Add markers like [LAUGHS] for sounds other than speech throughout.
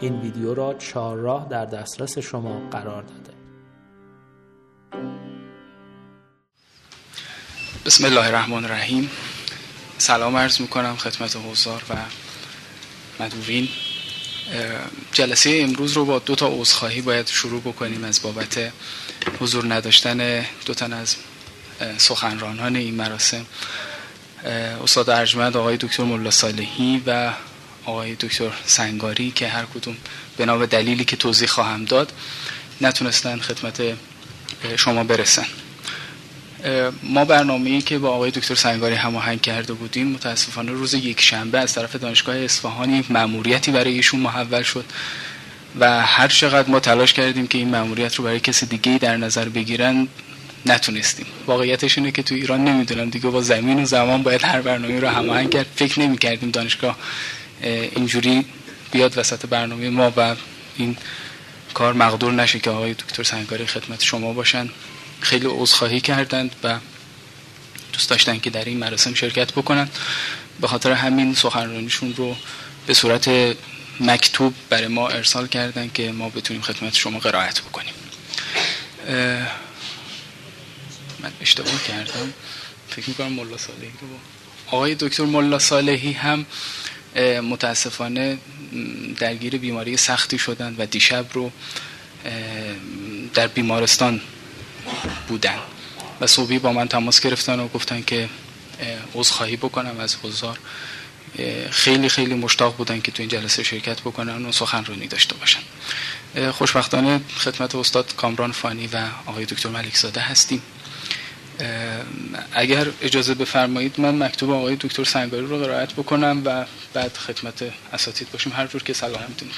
این ویدیو را چهارراه در دسترس شما قرار داده. بسم الله الرحمن الرحیم. سلام عرض می‌کنم خدمت حضار و مدورین. جلسه امروز رو با دو تا عذرخواهی باید شروع بکنیم از بابت حضور نداشتن دو تن از سخنرانان این مراسم. استاد ارجمند آقای دکتر ملا صالحی و آقای دکتر سنگاری که هر کدوم به دلیلی که توضیح خواهم داد نتونستن خدمت شما برسن. ما برنامه‌ای که با آقای دکتر سنگاری هماهنگ کرده بودیم متاسفانه روز یک شنبه از طرف دانشگاه اصفهانی مأموریتی برای ایشون محول شد و هر چقدر ما تلاش کردیم که این مأموریت رو برای کسی دیگه در نظر بگیرن نتونستیم. واقعیتش اینه که تو ایران نمی‌دونم دیگه با زمین و زمان باید هر برنامه رو هماهنگ کرد. فکر نمی کردیم دانشگاه اینجوری بیاد وسط برنامه ما و این کار مقدور نشه که آقای دکتر سنگاری خدمت شما باشن. خیلی عذرخواهی کردند و دوست داشتن که در این مراسم شرکت بکنن. به خاطر همین سخنرانیشون رو به صورت مکتوب برای ما ارسال کردن که ما بتونیم خدمت شما قرائت بکنیم. من اشتباه کردم. فکر می‌کنم ملا صالحی رو. آقای دکتر ملا صالحی هم متاسفانه درگیر بیماری سختی شدند و دیشب رو در بیمارستان بودن و صبحی با من تماس گرفتن و گفتن که عذرخواهی بکنم از حضار. خیلی خیلی مشتاق بودن که تو این جلسه شرکت بکنن و سخنرانی داشته باشن. خوشبختانه خدمت استاد کامران فانی و آقای دکتر ملک زاده هستیم. اگر اجازه بفرمایید من مکتوب آقای دکتر سنگاری رو قرائت بکنم و بعد خدمت اساتید باشیم. هر جور که صلاح می‌دونیم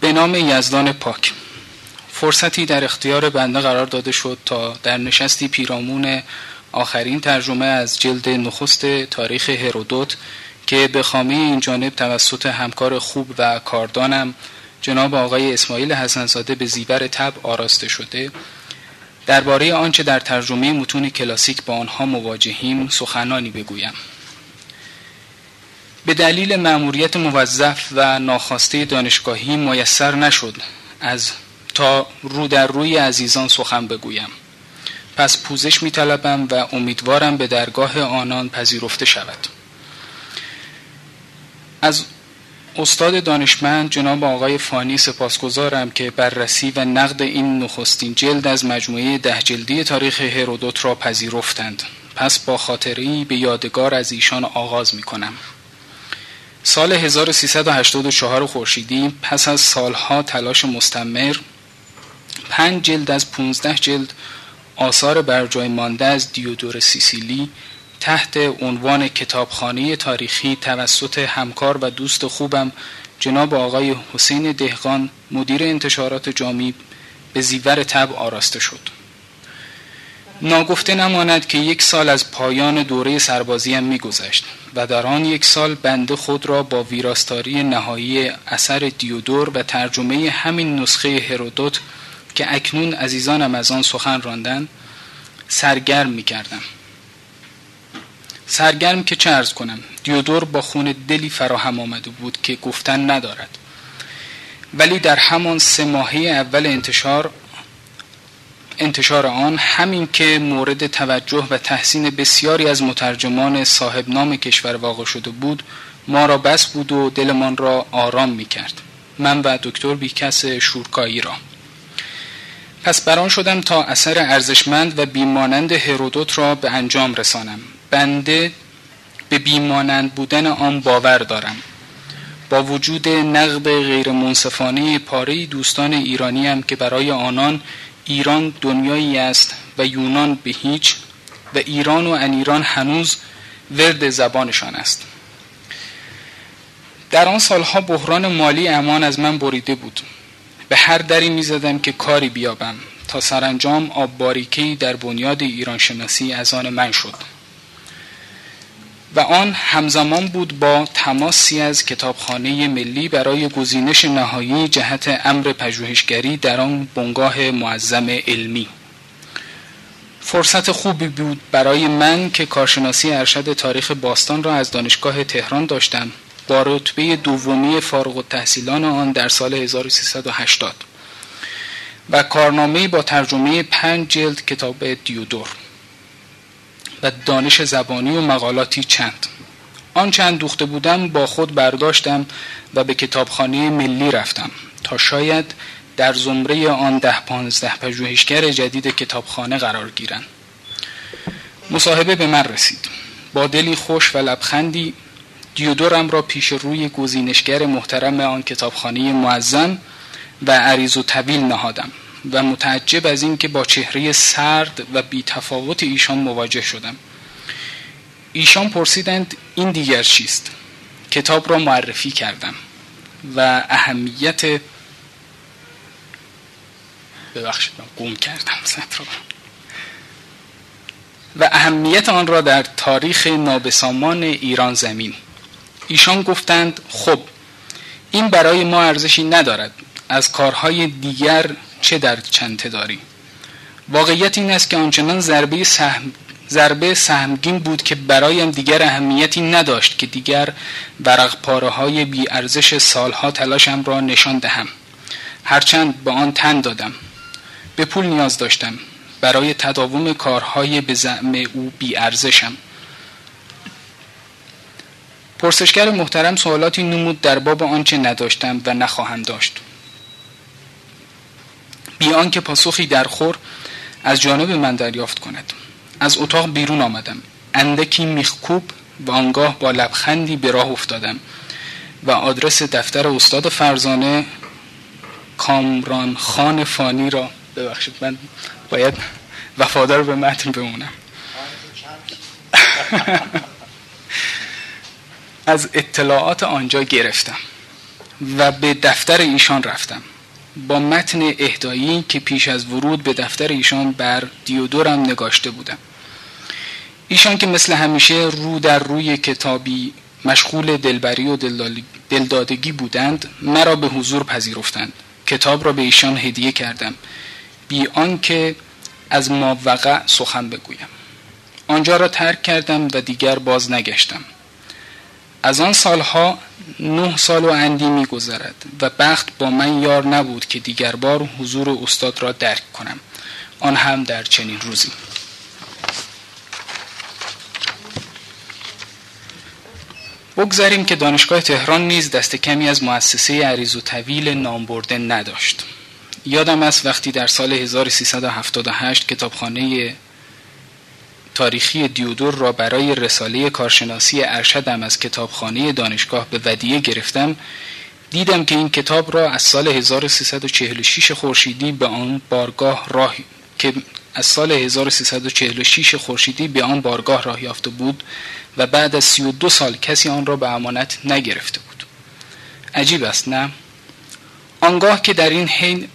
به نام یزدان پاک. فرصتی در اختیار بنده قرار داده شد تا در نشستی پیرامون آخرین ترجمه از جلد نخست تاریخ هرودوت که به خامه این جانب توسط همکار خوب و کاردانم جناب آقای اسماعیل حسنزاده به زیور تب آراسته شده. درباره آنچه در ترجمه متون کلاسیک با آنها مواجهیم سخنانی بگویم. به دلیل مأموریت موظف و ناخواسته دانشگاهی میسر نشد از تا رو در روی عزیزان سخن بگویم. پس پوزش می طلبم و امیدوارم به درگاه آنان پذیرفته شود. از استاد دانشمند جناب آقای فانی سپاسگزارم که بررسی و نقد این نخستین جلد از مجموعه ده جلدی تاریخ هرودوت را پذیرفتند. پس با خاطری به یادگار از ایشان آغاز می کنم سال 1384 خورشیدی پس از سالها تلاش مستمر پنج جلد از 15 جلد آثار برجای مانده از دیودور سیسیلی تحت عنوان کتابخانه تاریخی توسط همکار و دوست خوبم جناب آقای حسین دهقان مدیر انتشارات جامی به زیور تب آراسته شد ناگفته نماند که یک سال از پایان دوره سربازیم میگذشت و در آن یک سال بنده خود را با ویراستاری نهایی اثر دیودور و ترجمه همین نسخه هرودوت که اکنون عزیزانم از آن سخن راندن سرگرم می کردم. سرگرم که چه ارز کنم دیودور با خون دلی فراهم آمده بود که گفتن ندارد. ولی در همان سه ماهه اول انتشار انتشار آن همین که مورد توجه و تحسین بسیاری از مترجمان صاحب نام کشور واقع شده بود ما را بس بود و دلمان را آرام می کرد من و دکتر بیکس شورکایی را. پس بران شدم تا اثر ارزشمند و بیمانند هرودوت را به انجام رسانم. بنده به بیمانند بودن آن باور دارم. با وجود نقد غیر منصفانه پاره دوستان ایرانی هم که برای آنان ایران دنیایی است و یونان به هیچ و ایران و انیران هنوز ورد زبانشان است. در آن سالها بحران مالی امان از من بریده بود. به هر دری می زدم که کاری بیابم تا سرانجام آب باریکی در بنیاد ایران شناسی از آن من شد. و آن همزمان بود با تماسی از کتابخانه ملی برای گزینش نهایی جهت امر پژوهشگری در آن بنگاه معظم علمی. فرصت خوبی بود برای من که کارشناسی ارشد تاریخ باستان را از دانشگاه تهران داشتم با رتبه دومی فارغ التحصیلان آن در سال 1380 و کارنامه با ترجمه پنج جلد کتاب دیودور. و دانش زبانی و مقالاتی چند. آن چند دوخته بودم با خود برداشتم و به کتابخانه ملی رفتم تا شاید در زمره آن ده پانزده پژوهشگر جدید کتابخانه قرار گیرند مصاحبه به من رسید. با دلی خوش و لبخندی دیودورم را پیش روی گزینشگر محترم آن کتابخانه معظم و عریض و طویل نهادم. و متعجب از اینکه با چهره سرد و بیتفاوت ایشان مواجه شدم. ایشان پرسیدند این دیگر چیست؟ کتاب را معرفی کردم و اهمیت ببخشید من قوم کردم رو. و اهمیت آن را در تاریخ نابسامان ایران زمین. ایشان گفتند خب این برای ما ارزشی ندارد. از کارهای دیگر چه در چنته داریم واقعیت این است که آنچنان ضربه سهم ضربه سهمگین بود که برایم دیگر اهمیتی نداشت که دیگر ورق پاره های بی ارزش سالها تلاشم را نشان دهم. هرچند به آن تن دادم. به پول نیاز داشتم. برای تداوم کارهای به زعم او بی ارزشم پرسشگر محترم سوالاتی نمود در باب آنچه نداشتم و نخواهم داشت. بی آنکه پاسخی در خور از جانب من دریافت کند. از اتاق بیرون آمدم. اندکی میخکوب و آنگاه با لبخندی به راه افتادم و آدرس دفتر استاد فرزانه کامران خان فانی را ببخشید من باید وفادار به متن بمونم. [LAUGHS] از اطلاعات آنجا گرفتم و به دفتر ایشان رفتم. با متن اهدایی که پیش از ورود به دفتر ایشان بر دیودورم نگاشته بودم. ایشان که مثل همیشه رو در روی کتابی مشغول دلبری و دلدادگی بودند مرا به حضور پذیرفتند. کتاب را به ایشان هدیه کردم. بی آنکه از ما وقع سخن بگویم. آنجا را ترک کردم و دیگر باز نگشتم. از آن سالها نه سال و اندی می گذرد و بخت با من یار نبود که دیگر بار حضور استاد را درک کنم. آن هم در چنین روزی. بگذاریم که دانشگاه تهران نیز دست کمی از مؤسسه عریض و طویل نامبرده نداشت. یادم است وقتی در سال 1378 کتابخانه تاریخی دیودور را برای رساله کارشناسی ارشدم از کتابخانه دانشگاه به ودیه گرفتم. دیدم که این کتاب را از سال 1346 خورشیدی به آن بارگاه راه که از سال 1346 خورشیدی به آن بارگاه راه یافته بود و بعد از 32 سال کسی آن را به امانت نگرفته بود. عجیب است نه؟ آنگاه که در این حین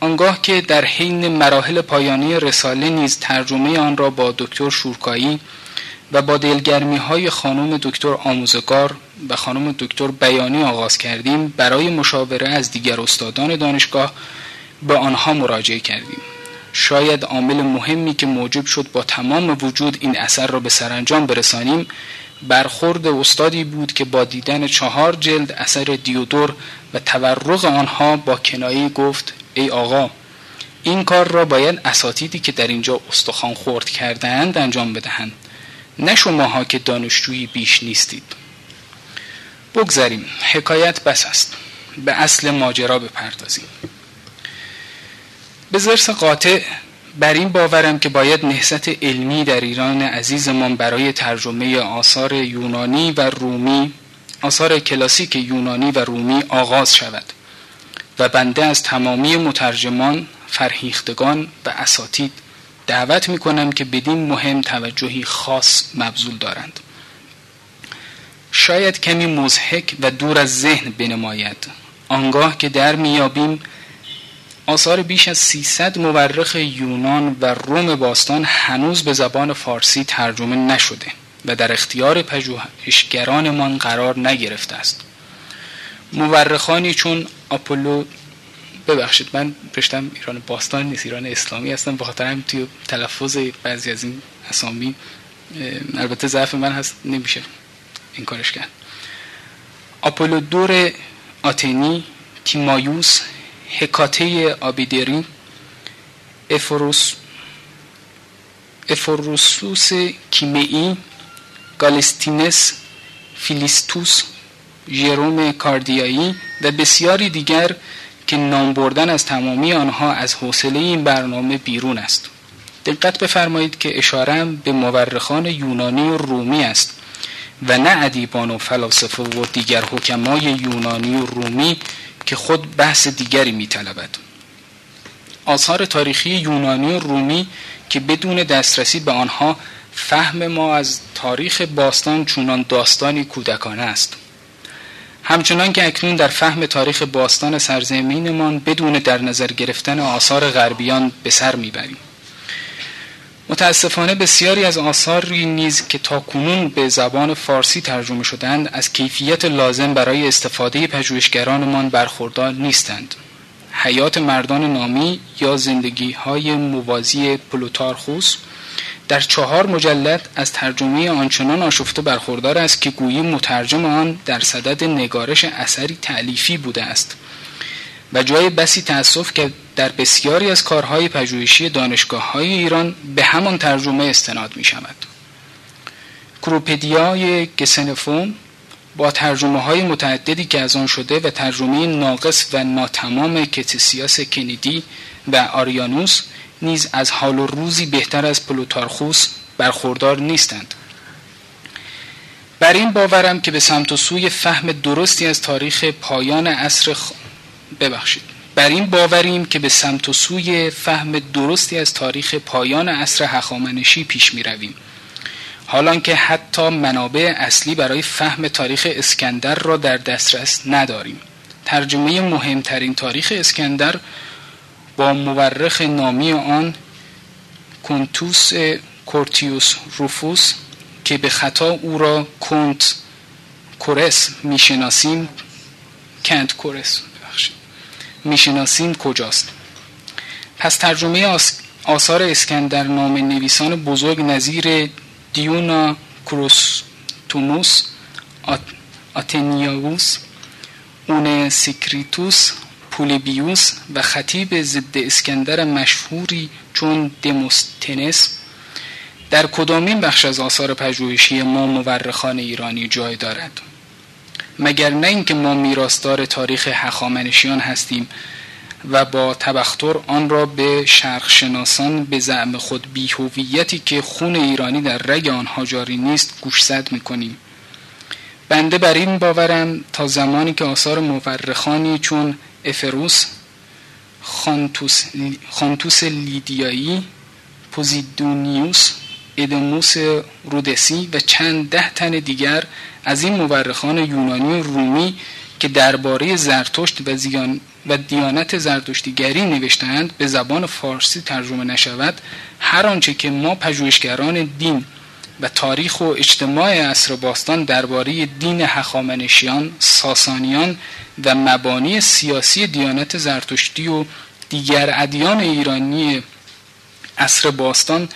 آنگاه که در حین مراحل پایانی رساله نیز ترجمه آن را با دکتر شورکایی و با دلگرمی های خانم دکتر آموزگار و خانم دکتر بیانی آغاز کردیم برای مشاوره از دیگر استادان دانشگاه به آنها مراجعه کردیم. شاید عامل مهمی که موجب شد با تمام وجود این اثر را به سرانجام برسانیم برخورد استادی بود که با دیدن چهار جلد اثر دیودور و تورق آنها با کنایی گفت ای آقا این کار را باید اساتیدی که در اینجا استخوان خورد کردهاند انجام بدهند نه شماها که دانشجویی بیش نیستید. بگذاریم حکایت بس است. به اصل ماجرا بپردازیم. به زرس قاطع بر این باورم که باید نهضت علمی در ایران عزیزمان برای ترجمه آثار یونانی و رومی آثار کلاسیک یونانی و رومی آغاز شود و بنده از تمامی مترجمان فرهیختگان و اساتید دعوت می کنم که بدین مهم توجهی خاص مبذول دارند. شاید کمی مزهک و دور از ذهن بنماید. آنگاه که در میابیم آثار بیش از 300 مورخ یونان و روم باستان هنوز به زبان فارسی ترجمه نشده و در اختیار پژوهشگرانمان قرار نگرفته است. مورخانی چون آپولو ببخشید من رشتم ایران باستان نیست ایران اسلامی هستم بخاطر هم توی تلفظ بعضی از این اسامی البته ضعف من هست نمیشه این کارش کرد. آپولودور آتنی تیمایوس هکاته آبیدری افروس افروسوس کیمئی گالستینس فیلیستوس ژروم کاردیایی و بسیاری دیگر که نام بردن از تمامی آنها از حوصله این برنامه بیرون است. دقت بفرمایید که اشاره به مورخان یونانی و رومی است و نه ادیبان و فلاسفه و دیگر حکمای یونانی و رومی که خود بحث دیگری میطلبد. آثار تاریخی یونانی و رومی که بدون دسترسی به آنها فهم ما از تاریخ باستان چونان داستانی کودکانه است. همچنان که اکنون در فهم تاریخ باستان سرزمینمان بدون در نظر گرفتن آثار غربیان به سر می‌بریم. متاسفانه بسیاری از آثاری نیز که تاکنون به زبان فارسی ترجمه شدند از کیفیت لازم برای استفاده پژوهشگرانمان برخوردار نیستند. حیات مردان نامی یا زندگی های موازی پلوتارخوس در چهار مجلد از ترجمه آنچنان آشفته برخوردار است که گویی مترجم آن در صدد نگارش اثری تعلیفی بوده است. و جای بسی تأسف که در بسیاری از کارهای پژوهشی دانشگاه های ایران به همان ترجمه استناد می شود. کروپدیای گسنفوم با ترجمه های متعددی که از آن شده و ترجمه ناقص و ناتمام کتسیاس کندی و آریانوس نیز از حال و روزی بهتر از پلوتارخوس برخوردار نیستند بر این باورم که به سمت و سوی فهم درستی از تاریخ پایان عصر. ببخشید. بر این باوریم که به سمت و سوی فهم درستی از تاریخ پایان عصر هخامنشی پیش می رویم. حالان که حتی منابع اصلی برای فهم تاریخ اسکندر را در دسترس نداریم. ترجمه مهمترین تاریخ اسکندر با مورخ نامی آن کنتوس کورتیوس روفوس که به خطا او را کنت کورس می‌شناسیم کنت کورس. می‌شناسیم کجاست. پس ترجمه آثار اسکندر نام نویسان بزرگ نظیر دیونا کروستونوس آتنیاوس اون سیکریتوس پولبیوس و خطیب ضد اسکندر مشهوری چون دموستنس در کدامین بخش از آثار پژوهشی ما مورخان ایرانی جای دارد؟ مگر نه اینکه ما میراستار تاریخ هخامنشیان هستیم و با تبختر آن را به شرقشناسان به زعم خود بیهویتی که خون ایرانی در رگ آنها جاری نیست گوشزد می‌کنیم. بنده بر این باورم تا زمانی که آثار مورخانی چون افروس خانتوس, خانتوس لیدیایی پوزیدونیوس ادموس رودسی و چند ده تن دیگر از این مورخان یونانی و رومی که درباره زرتشت و, زیان و دیانت زرتشتیگری نوشتند به زبان فارسی ترجمه نشود. هر آنچه که ما پژوهشگران دین و تاریخ و اجتماع عصر باستان درباره دین هخامنشیان، ساسانیان و مبانی سیاسی دیانت زرتشتی و دیگر ادیان ایرانی عصر باستان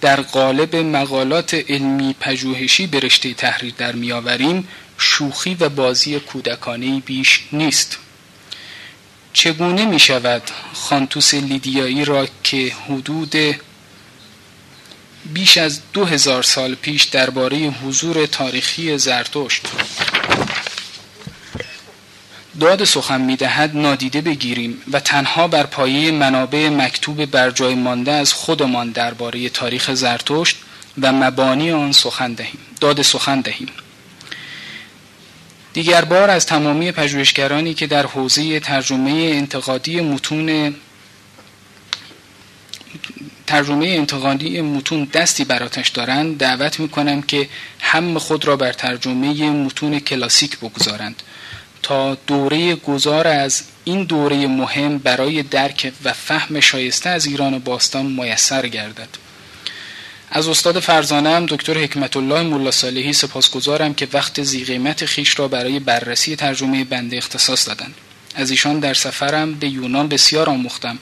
در قالب مقالات علمی پژوهشی به رشته تحریر در میآوریم شوخی و بازی کودکانه بیش نیست. چگونه می شود خانتوس لیدیایی را که حدود بیش از دو هزار سال پیش درباره حضور تاریخی زرتشت داد سخن می‌دهد نادیده بگیریم و تنها بر پایه منابع مکتوب بر جای مانده از خودمان درباره تاریخ زرتشت و مبانی آن سخن دهیم. داد سخن دهیم. دیگر بار از تمامی پژوهشگرانی که در حوزه ترجمه انتقادی متون ترجمه انتقادی متون دستی براتش دارند دعوت می‌کنم که هم خود را بر ترجمه متون کلاسیک بگذارند. تا دوره گذار از این دوره مهم برای درک و فهم شایسته از ایران باستان میسر گردد. از استاد فرزانم دکتر حکمت الله ملا صالحی سپاسگزارم که وقت زی قیمت خیش را برای بررسی ترجمه بنده اختصاص دادند. از ایشان در سفرم به یونان بسیار آموختم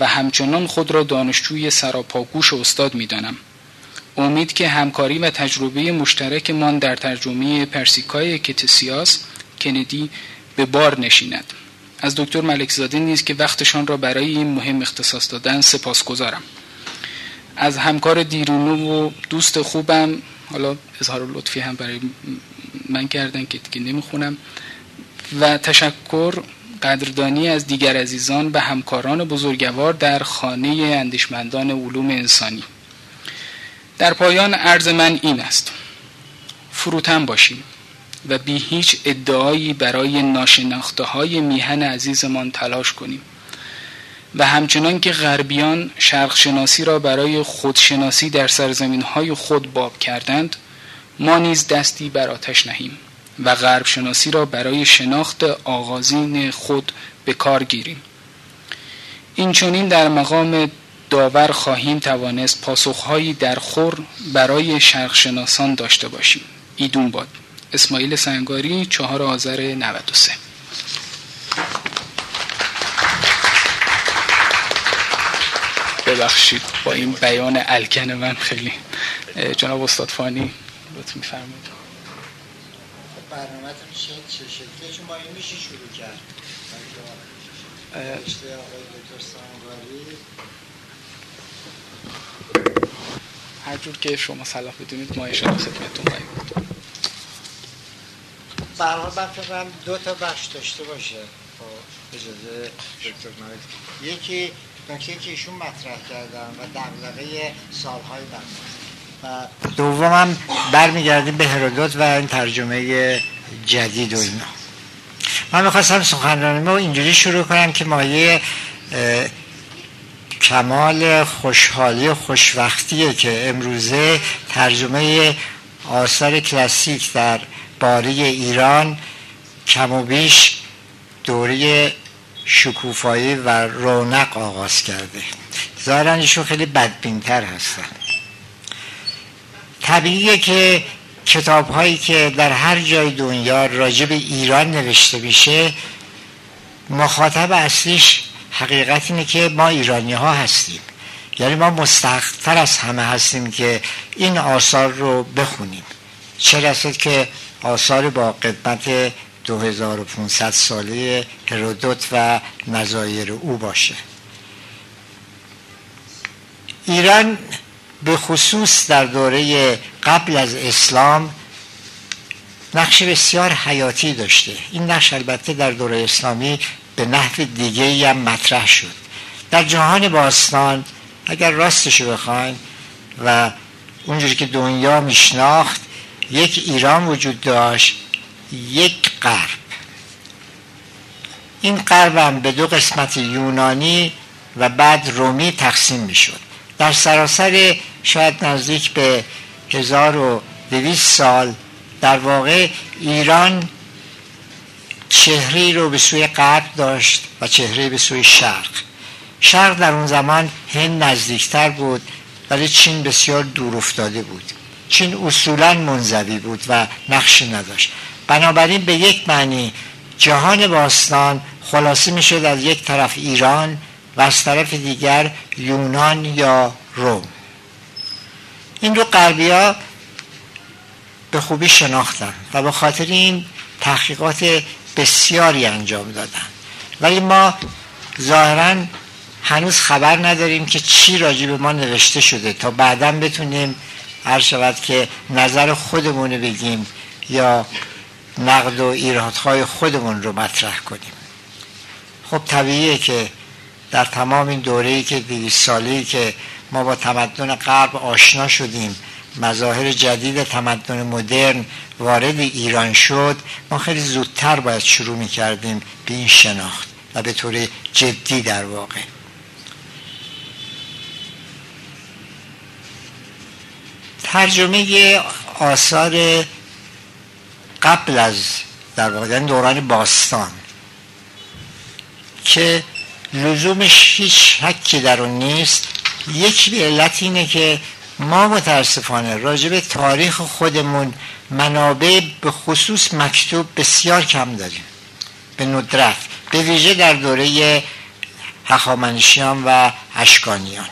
و همچنان خود را دانشجوی سراپاگوش استاد می‌دانم. امید که همکاری و تجربه مشترکمان در ترجمه پرسیکای کتسیاس کندی به بار نشیند. از دکتر ملکزاده نیز که وقتشان را برای این مهم اختصاص دادن سپاس گذارم از همکار دیرونو و دوست خوبم حالا اظهار لطفی هم برای من کردن که دیگه نمی‌خونم و تشکر قدردانی از دیگر عزیزان و همکاران بزرگوار در خانه اندیشمندان علوم انسانی. در پایان عرض من این است. فروتن باشیم. و بی هیچ ادعایی برای ناشناخته های میهن عزیزمان تلاش کنیم. و همچنان که غربیان شرقشناسی را برای خودشناسی در سرزمین های خود باب کردند ما نیز دستی بر آتش نهیم و غرب شناسی را برای شناخت آغازین خود به کار گیریم. این چونین در مقام داور خواهیم توانست پاسخهایی در خور برای شرقشناسان داشته باشیم. ایدون باد. اسماعیل سنگاری چهار آذر 93 ببخشید با این بیان الکن من خیلی. جناب استاد فانی لطف میفرمایید. برنامه چه شکلی چون با این میشه شروع کرد. هر جور که شما صلاح بدونید ما ایشان خدمتتون باید برنامه من فکرم دو تا بخش داشته باشه. با اجازه دکتر مالک یکی نکته که ایشون مطرح کردن و دغدغه سالهای بعد. و دومم برمیگردیم به هرودوت و این ترجمه جدید و اینا. من می‌خواستم سخنرانی اینجوری شروع کنم که مایه کمال خوشحالی و خوشوقتیه که امروزه ترجمه آثار کلاسیک در باری ایران کم و بیش دوره شکوفایی و رونق آغاز کرده. ظاهرا خیلی بدبینتر هستن. طبیعیه که کتاب هایی که در هر جای دنیا راجع به ایران نوشته میشه مخاطب اصلیش حقیقت اینه که ما ایرانی ها هستیم. یعنی ما مستحقتر از همه هستیم که این آثار رو بخونیم. چه رسید که آثار با قدمت 2500 ساله هرودوت و نظایر او باشه. ایران به خصوص در دوره قبل از اسلام نقش بسیار حیاتی داشته. این نقش البته در دوره اسلامی به نحو دیگه هم مطرح شد. در جهان باستان اگر راستشو بخواین و اونجوری که دنیا میشناخت یک ایران وجود داشت یک قرب این قرب هم به دو قسمت یونانی و بعد رومی تقسیم می‌شد. در سراسر شاید نزدیک به 1200 سال در واقع ایران چهره رو به سوی غرب داشت و چهره به سوی شرق. شرق در اون زمان هند نزدیکتر بود ولی چین بسیار دور افتاده بود. چین اصولا منزوی بود و نقشی نداشت. بنابراین به یک معنی جهان باستان خلاصه می شد از یک طرف ایران و از طرف دیگر یونان یا روم. این دو ها به خوبی شناختن و به خاطر این تحقیقات بسیاری انجام دادن. ولی ما ظاهرا هنوز خبر نداریم که چی راجع به ما نوشته شده تا بعدا بتونیم شود که نظر خودمون بگیم یا نقد و ایرادهای خودمون رو مطرح کنیم. خب طبیعیه که در تمام این دوره‌ای که دیویس سالی که ما با تمدن غرب آشنا شدیم مظاهر جدید تمدن مدرن وارد ایران شد ما خیلی زودتر باید شروع می کردیم به این شناخت و به طور جدی در واقع. ترجمه آثار قبل از در واقع یعنی دوران باستان که لزومش هیچ حکی در اون نیست. یک علت اینه که ما متاسفانه راجب تاریخ خودمون منابع به خصوص مکتوب بسیار کم داریم. به ندرت به ویژه در دوره هخامنشیان و اشکانیان.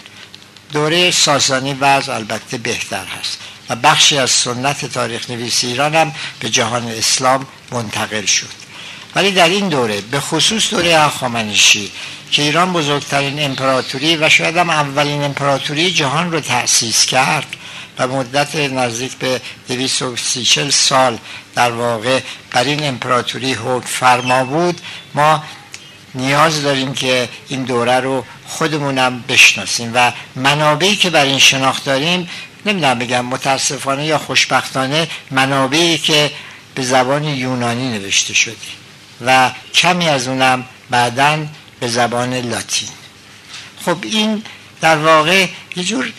دوره ساسانی وضع البته بهتر هست و بخشی از سنت تاریخ نویسی ایران هم به جهان اسلام منتقل شد. ولی در این دوره به خصوص دوره هخامنشی که ایران بزرگترین امپراتوری و شاید هم اولین امپراتوری جهان رو تأسیس کرد و مدت نزدیک به 230 سال در واقع بر این امپراتوری حکم فرما بود ما نیاز داریم که این دوره رو خودمونم بشناسیم و منابعی که بر این شناخت داریم نمی‌دونم بگم متاسفانه یا خوشبختانه منابعی که به زبان یونانی نوشته شده و کمی از اونم بعدا به زبان لاتین. خب این در واقع یه جور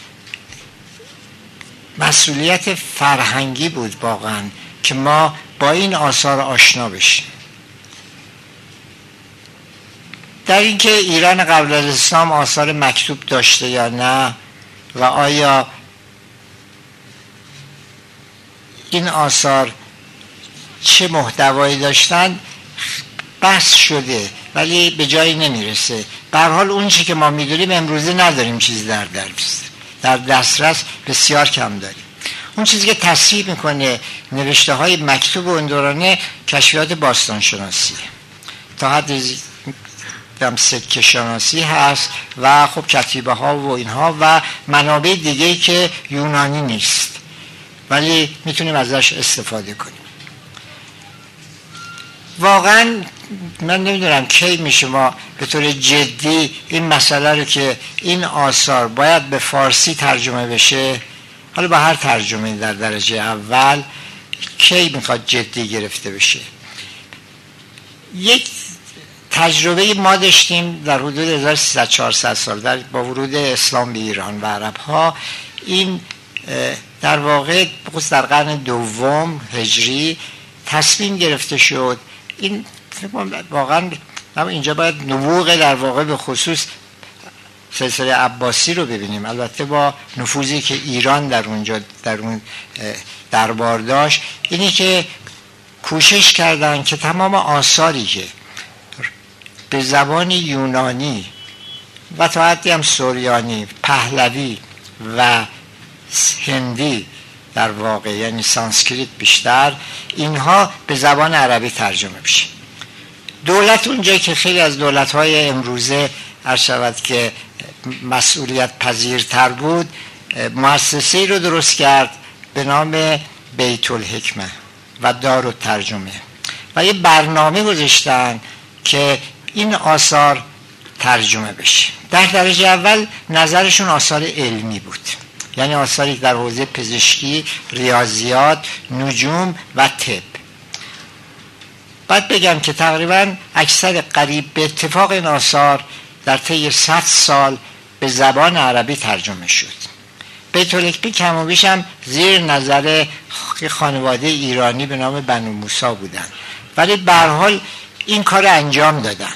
مسئولیت فرهنگی بود واقعا که ما با این آثار آشنا بشیم. در اینکه ایران قبل از اسلام آثار مکتوب داشته یا نه و آیا این آثار چه محتوایی داشتن بحث شده ولی به جایی نمی‌رسه. به حال اون چی که ما می‌دونیم امروزه نداریم چیزی در درس در دسترس بسیار کم داریم. اون چیزی که تصریح می‌کنه نوشته های مکتوب اون دورانه کشفیات باستان شناسی تا حد دم سکه شناسی هست و خب کتیبه ها و اینها و منابع دیگه که یونانی نیست. ولی می‌تونیم ازش استفاده کنیم. واقعا من نمی‌دونم کی میشه ما به طور جدی این مسئله رو که این آثار باید به فارسی ترجمه بشه حالا با هر ترجمه در درجه اول کی می‌خواد جدی گرفته بشه؟ یک تجربه ما داشتیم در حدود 1300 سال در با ورود اسلام به ایران و عرب ها این در واقع در قرن دوم هجری تصمیم گرفته شد. این واقعا اینجا باید نبوغ در واقع به خصوص سلسله عباسی رو ببینیم. البته با نفوذی که ایران در اونجا در اون دربار داشت. اینی که کوشش کردن که تمام آثاری که به زبان یونانی و تا حدی هم سوریانی پهلوی و هندی در واقع یعنی سانسکریت بیشتر اینها به زبان عربی ترجمه بشه دولت اونجا که خیلی از دولت های امروزه هر شود که مسئولیت پذیرتر بود مؤسسه رو درست کرد به نام بیت الحکمه و دار و ترجمه. و یه برنامه گذاشتن که این آثار ترجمه بشه. در درجه اول نظرشون آثار علمی بود. یعنی آثاری در حوزه پزشکی ریاضیات نجوم و طب. بعد بگم که تقریبا اکثر قریب به اتفاق این آثار در طی 100 سال به زبان عربی ترجمه شد. بیت الکبی کم و هم زیر نظر خانواده ایرانی به نام بنو موسا بودن. ولی به حال این کار انجام دادن.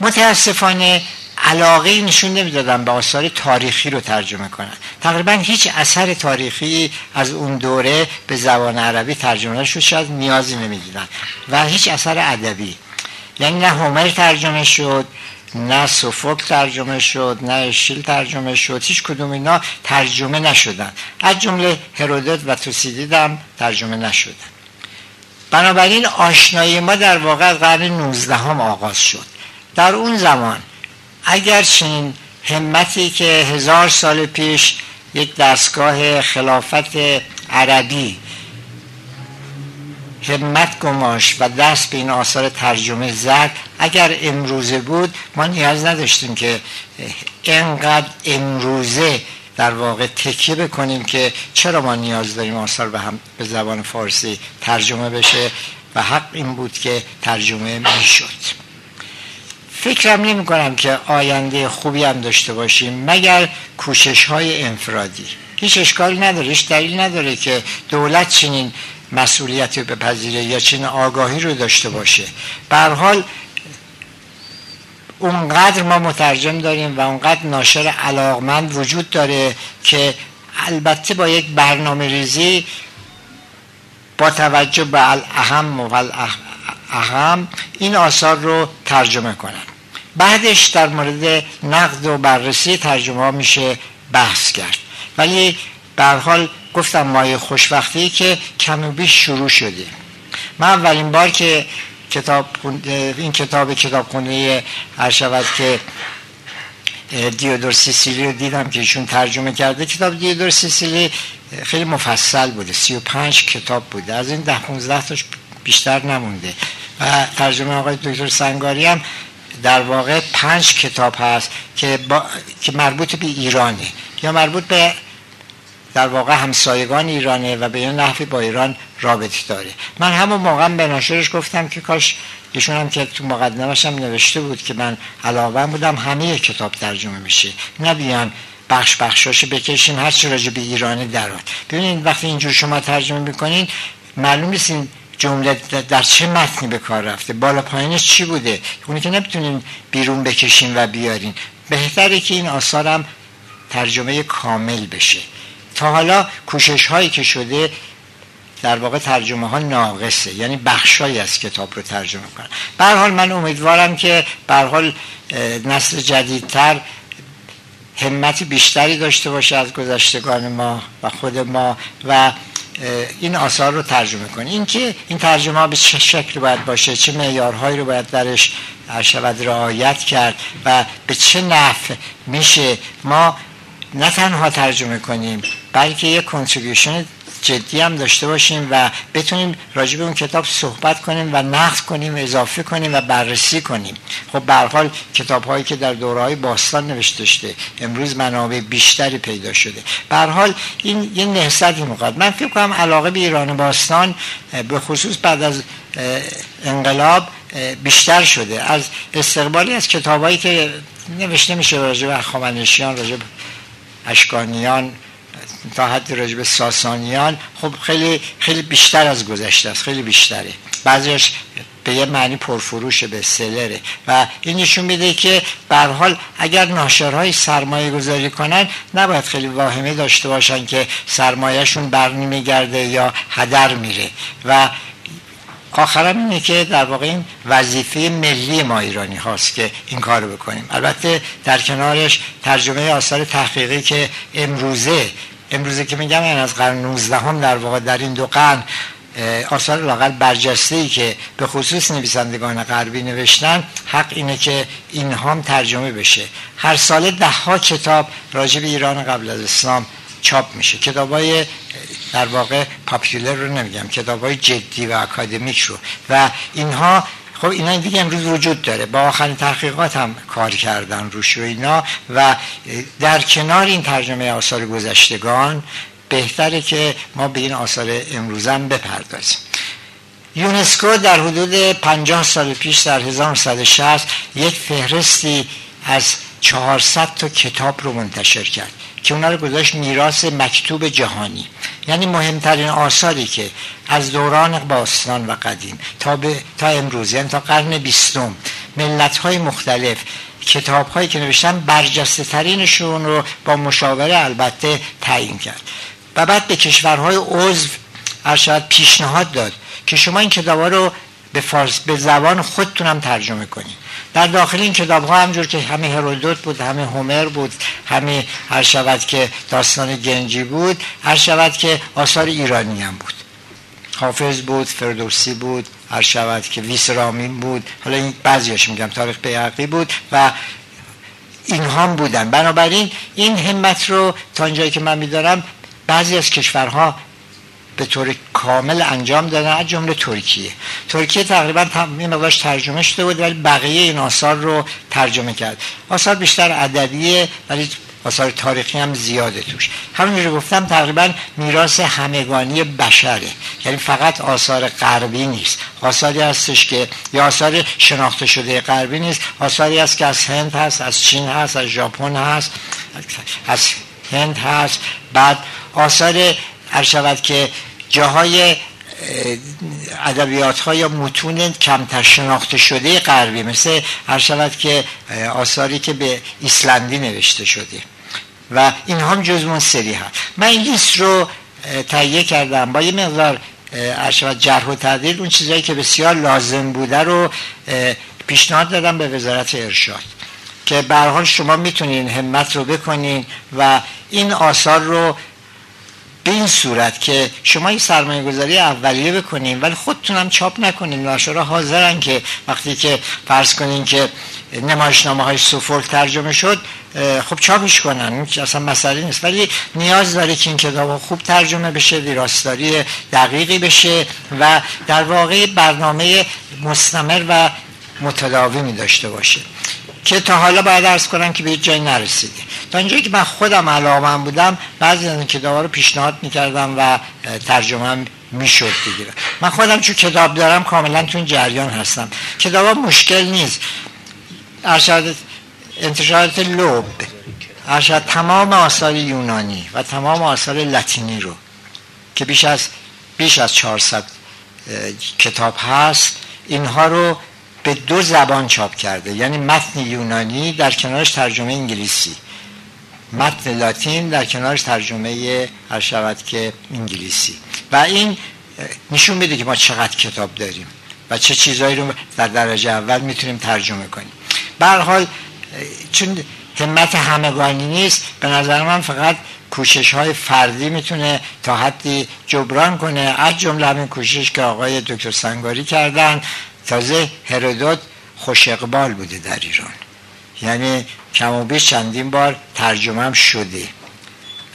متاسفانه علاقه نشون نمی‌دادن به آثار تاریخی رو ترجمه کنن. تقریبا هیچ اثر تاریخی از اون دوره به زبان عربی ترجمه شد شاید نیازی نمی‌دیدن و هیچ اثر ادبی. یعنی نه هومر ترجمه شد نه سوفوک ترجمه شد نه اشیل ترجمه شد هیچ کدوم اینا ترجمه نشدن. از جمله هرودوت و توسیدید هم ترجمه نشدن. بنابراین آشنایی ما در واقع قرن 19 هم آغاز شد. در اون زمان اگر چنین همتی که هزار سال پیش یک دستگاه خلافت عربی همت گماش و دست به این آثار ترجمه زد اگر امروزه بود ما نیاز نداشتیم که انقدر امروزه در واقع تکیه بکنیم که چرا ما نیاز داریم آثار به, هم به زبان فارسی ترجمه بشه و حق این بود که ترجمه می‌شد. فکرم نمی کنم که آینده خوبی هم داشته باشیم مگر کوشش های انفرادی. هیچ اشکال نداره هیچ دلیل نداره که دولت چنین مسئولیت رو بپذیره یا چنین آگاهی رو داشته باشه. حال اونقدر ما مترجم داریم و اونقدر ناشر علاقمند وجود داره که البته با یک برنامه ریزی با توجه به الاهم و اهم این آثار رو ترجمه کنن. بعدش در مورد نقد و بررسی ترجمه میشه بحث کرد. ولی به حال گفتم مایه خوشبختی که کم شروع شده. من اولین بار که کتاب این کتاب کتابخونه هر شود که دیودور سیسیلی رو دیدم که ایشون ترجمه کرده. کتاب دیودور سیسیلی خیلی مفصل بوده سی و پنج کتاب بوده. از این ده 15 تاش بیشتر نمونده. و ترجمه آقای دکتر سنگاری هم در واقع پنج کتاب هست که, با... که مربوط به ایرانه. یا مربوط به در واقع همسایگان ایرانه و به یه نحوی با ایران رابطه داره. من همون موقع به ناشرش گفتم که کاش ایشون هم که تو مقدمش نوشته بود که من علاوه بودم همه کتاب ترجمه میشه. نبیان بخش بخشاشو بکشیم هر چی راجع به ایرانی درات ببینید وقتی اینجور شما ترجمه می‌کنین معلوم نیست جمله در چه متنی به کار رفته؟ بالا پایینش چی بوده؟ اونی که نمی‌تونین بیرون بکشین و بیارین بهتره که این آثارم ترجمه کامل بشه. تا حالا کوشش هایی که شده در واقع ترجمه ها ناقصه. یعنی بخشایی از کتاب رو ترجمه کنن به حال من امیدوارم که به حال نسل جدیدتر همت بیشتری داشته باشه از گذشتگان ما و خود ما و این آثار رو ترجمه کنه این که این ترجمه ها به چه شکل باید باشه؟ چه معیارهایی رو باید درش شود رعایت کرد و به چه نفع میشه؟ ما نه تنها ترجمه کنیم بلکه یک کنتریبیوشن جدی هم داشته باشیم و بتونیم راجع به اون کتاب صحبت کنیم و نقد کنیم اضافه کنیم و بررسی کنیم. خب به حال کتاب هایی که در دوره های باستان نوشته شده امروز منابع بیشتری پیدا شده. به حال این یه نهضتی می‌خواد. من فکر کنم علاقه به ایران باستان به خصوص بعد از انقلاب بیشتر شده. از استقبالی از کتابایی که نوشته میشه راجع به خامنشیان راجع به اشکانیان تا حد ساسانیان خب خیلی خیلی بیشتر از گذشته است خیلی بیشتره. بعضیش به یه معنی پرفروش به سلره. و این نشون میده که به حال اگر ناشرهای سرمایه گذاری کنن نباید خیلی واهمه داشته باشن که سرمایهشون برنمیگرده یا هدر میره. و آخرم اینه که در واقع این وظیفه ملی ما ایرانی هاست که این کارو بکنیم. البته در کنارش ترجمه آثار تحقیقی که امروزه امروزه که میگم یعنی از قرن 19 هم در واقع در این دو قرن آثار لاقل برجسته ای که به خصوص نویسندگان غربی نوشتن حق اینه که این هم ترجمه بشه. هر سال ده ها کتاب راجع به ایران قبل از اسلام چاپ میشه. کتاب های در واقع پاپیولر رو نمیگم کتاب های جدی و اکادمیک رو. و اینها خب اینا دیگه امروز وجود داره. با آخرین تحقیقات هم کار کردن روش و اینا. و در کنار این ترجمه آثار گذشتگان بهتره که ما به این آثار امروزم بپردازیم. یونسکو در حدود 50 سال پیش در 1960 یک فهرستی از 400 تا کتاب رو منتشر کرد. که اونا رو گذاشت میراث مکتوب جهانی. یعنی مهمترین آثاری که از دوران باستان و قدیم تا, به، تا امروز یعنی تا قرن بیستم ملت های مختلف کتاب هایی که نوشتن برجسته ترینشون رو با مشاوره البته تعیین کرد. و بعد به کشورهای عضو ارشاد پیشنهاد داد که شما این کتاب رو به, فارس به زبان خودتونم ترجمه کنید. در داخل این کتاب ها همجور که همه هرودوت بود همه هومر بود همه هر شود که داستان گنجی بود هر شود که آثار ایرانی هم بود. حافظ بود فردوسی بود هر شود که ویسرامین بود حالا این بعضیش میگم تاریخ بیعقی بود و این هم بودن. بنابراین این همت رو تا اینجایی که من میدارم بعضی از کشورها به طور کامل انجام دادن از جمله ترکیه. ترکیه تقریبا یه مقدارش ترجمه شده بود ولی بقیه این آثار رو ترجمه کرد. آثار بیشتر عددیه ولی آثار تاریخی هم زیاده توش. همونجوری گفتم تقریبا میراث همگانی بشره. یعنی فقط آثار غربی نیست. آثاری هستش که یا آثار شناخته شده غربی نیست. آثاری هست که از هند هست از چین هست از ژاپن هست از هند هست. بعد آثار هر شود که جاهای ادبیات های یا متون کمتر شناخته شده غربی مثل هر شود که آثاری که به ایسلندی نوشته شده. و این هم جز اون سری هست. من این لیست رو تهیه کردم. با یه مقدار ارشد جرح و تعدیل اون چیزایی که بسیار لازم بوده رو پیشنهاد دادم به وزارت ارشاد. که به شما می‌تونین همت رو بکنین و این آثار رو به این صورت که شما این سرمایه گذاری اولیه بکنین ولی خودتونم چاپ نکنین. ناشرا حاضرن که وقتی که فرض کنین که نمایشنامه های سفول ترجمه شد خب چاپش کنن. اصلا مسئله نیست. ولی نیاز داره که این کتاب خوب ترجمه بشه ویراستاری دقیقی بشه و در واقع برنامه مستمر و متداومی داشته باشه. که تا حالا باید ارز کنم که به جای نرسیده تا اینجایی که من خودم علاقه بودم بعضی از این کتاب رو پیشنهاد می‌کردم و ترجمه می‌شد دیگه. من خودم چون کتاب دارم کاملا تو جریان هستم. کتاب مشکل نیست. ارشاد انتشارات لوب ارشاد تمام آثار یونانی و تمام آثار لاتینی رو که بیش از بیش از 400 کتاب هست اینها رو به دو زبان چاپ کرده یعنی متن یونانی در کنارش ترجمه انگلیسی. متن لاتین در کنارش ترجمه هر شود که انگلیسی. و این نشون میده که ما چقدر کتاب داریم و چه چیزهایی رو در درجه اول می‌تونیم ترجمه کنیم. به حال چون همت همگانی نیست به نظر من فقط کوشش های فردی می‌تونه تا حدی جبران کنه. از جمله همین کوشش که آقای دکتر سنگاری کردن تازه هرودوت خوش اقبال بوده در ایران. یعنی کم و بیش چندین بار ترجمه شده.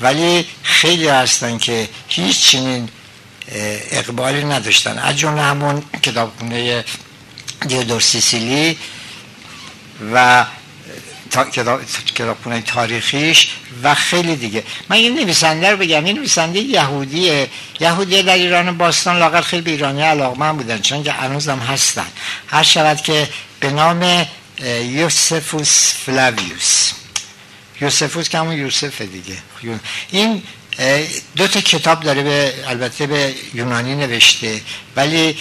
ولی خیلی هستن که هیچ چنین اقبالی نداشتن. از جمله همون کتابخونه دیودور سیسیلی و کتابخونه تاریخیش و خیلی دیگه. من این نویسنده رو بگم این نویسنده یهودیه. یهودیه در ایران باستان لاغر خیلی به ایرانی علاقمند بودن چون که هنوزم هستن. هر شود که به نام یوسفوس فلاویوس. یوسفوس که همون یوسف دیگه. این دو تا کتاب داره به البته به یونانی نوشته ولی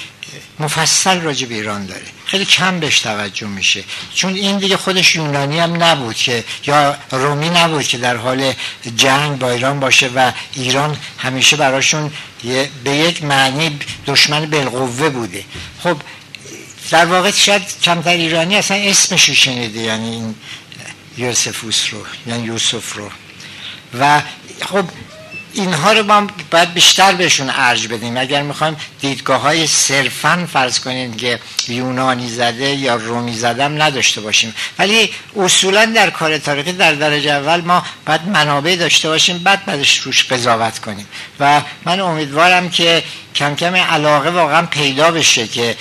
مفصل راجع به ایران داره. خیلی کم بهش توجه میشه. چون این دیگه خودش یونانی هم نبود که یا رومی نبود که در حال جنگ با ایران باشه و ایران همیشه براشون به یک معنی دشمن بالقوه بوده. خب در واقع شاید کمتر ایرانی اصلا اسمش رو شنیده یعنی این یوسفوس رو یعنی یوسف رو. و خب اینها رو ما باید بیشتر بهشون ارج بدیم. اگر می‌خوایم دیدگاه های صرفا فرض کنید که یونانی زده یا رومی زدم نداشته باشیم. ولی اصولا در کار تاریخی در درجه اول ما باید منابع داشته باشیم بعد بعدش روش قضاوت کنیم. و من امیدوارم که کم کم علاقه واقعا پیدا بشه که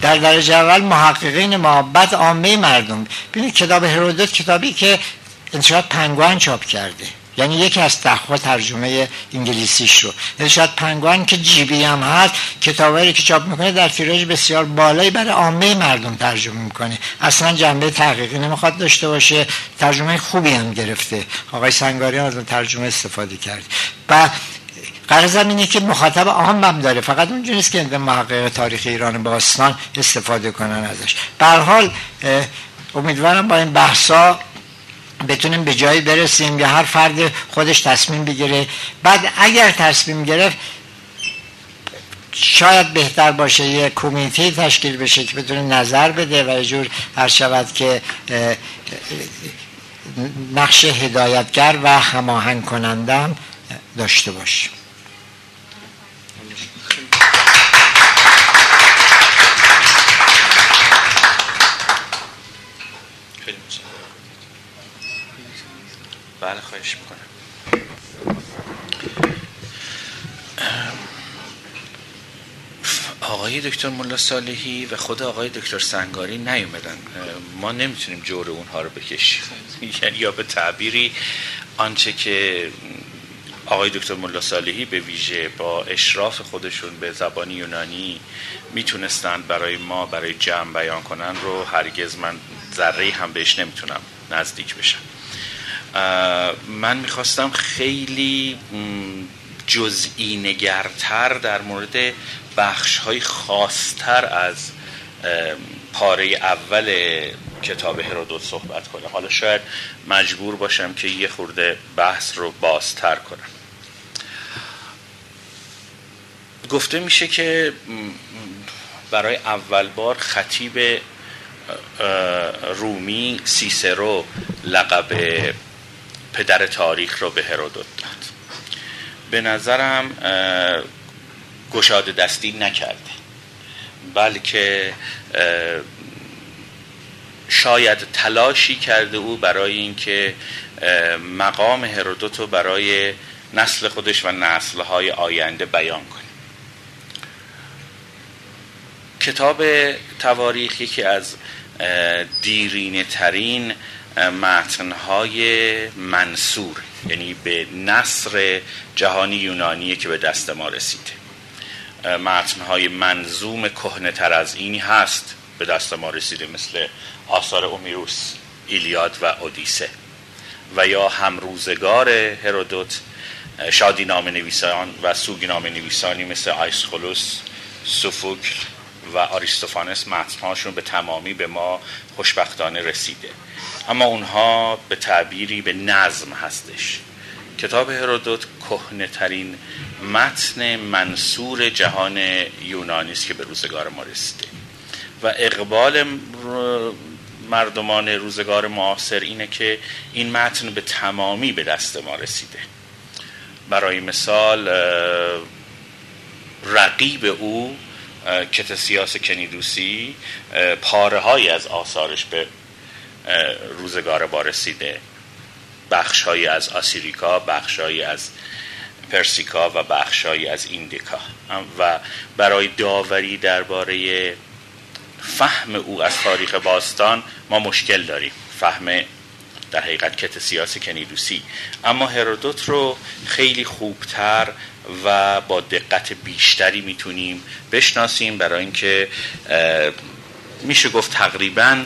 در درجه اول محققین ما بعد عامه مردم. ببینید کتاب هرودوت کتابی که انشاء پنگوان چاپ کرده. یعنی یکی از ده ترجمه انگلیسیش رو. یعنی شاید پنگوان که جیبی هم هست کتابایی که چاپ می‌کنه در تیراژ بسیار بالایی برای عامه مردم ترجمه می‌کنه. اصلا جنبه تحقیقی نمی‌خواد داشته باشه ترجمه خوبی هم گرفته. آقای سنگاری از ترجمه استفاده کرد. و قرض اینه که مخاطب عام هم داره. فقط اونجا نیست که محقق تاریخ ایران باستان استفاده کنن ازش. حال امیدوارم با این بحثا بتونیم به جایی برسیم یا هر فرد خودش تصمیم بگیره. بعد اگر تصمیم گرفت شاید بهتر باشه یه کمیته تشکیل بشه که بتونه نظر بده و یه جور هر شود که نقش هدایتگر و هماهنگ کنندم داشته باشه بله خواهش می‌کنم دکتر ملا صالحی و خود آقای دکتر سنگاری نیومدن. ما نمی‌تونیم جور اونها رو بکشیم. [LAUGHS] یعنی یا به تعبیری آنچه که آقای دکتر ملا صالحی به ویژه با اشراف خودشون به زبان یونانی می‌تونستند برای ما برای جمع بیان کنن رو هرگز من ذره هم بهش نمی‌تونم نزدیک بشم. من می‌خواستم خیلی جزئی نگرتر در مورد بخش های خاصتر از پاره اول کتاب هرودوت صحبت کنم حالا شاید مجبور باشم که یه خورده بحث رو بازتر کنم. گفته میشه که برای اول بار خطیب رومی سیسرو لقب پدر تاریخ رو به هرودوت داد. به نظرم گشاد دستی نکرده بلکه شاید تلاشی کرده او برای اینکه مقام هرودوت رو برای نسل خودش و نسلهای آینده بیان کنه. کتاب تواریخ یکی از دیرینه ترین متنهای منصور یعنی به نصر جهانی یونانیه که به دست ما رسیده. متنهای منظوم کهنه تر از اینی هست. به دست ما رسیده مثل آثار اومیروس ایلیاد و اودیسه. و یا همروزگار هرودوت شادی نام نویسان و سوگی نام نویسانی مثل آیسخولوس سوفوکل و آریستوفانس متنهاشون به تمامی به ما خوشبختانه رسیده. اما اونها به تعبیری به نظم هستش. کتاب هرودوت کهنه ترین متن منصور جهان یونانی است که به روزگار ما رسیده و اقبال مردمان روزگار معاصر اینه که این متن به تمامی به دست ما رسیده. برای مثال رقیب او کتسیاس کنیدوسی پاره های از آثارش به روزگار ما رسیده. بخشهایی از آسیریکا بخشهایی از پرسیکا و بخشهایی از ایندیکا و برای داوری درباره فهم او از تاریخ باستان ما مشکل داریم. فهم در حقیقت کت سیاسی کنیدوسی اما هرودوت رو خیلی خوبتر و با دقت بیشتری می‌تونیم بشناسیم برای اینکه میشه گفت تقریبا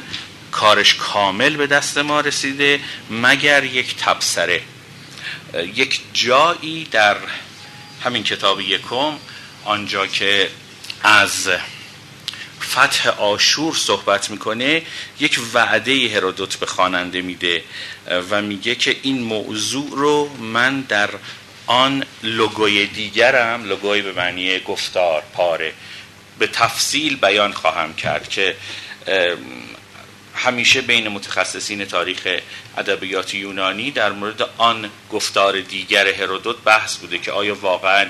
کارش کامل به دست ما رسیده مگر یک تبصره. یک جایی در همین کتاب یکم آنجا که از فتح آشور صحبت می‌کنه یک وعده هرودوت به خواننده میده و میگه که این موضوع رو من در آن لوگوی دیگرم لوگوی به معنی گفتار پاره به تفصیل بیان خواهم کرد که همیشه بین متخصصین تاریخ ادبیات یونانی در مورد آن گفتار دیگر هرودوت بحث بوده که آیا واقعا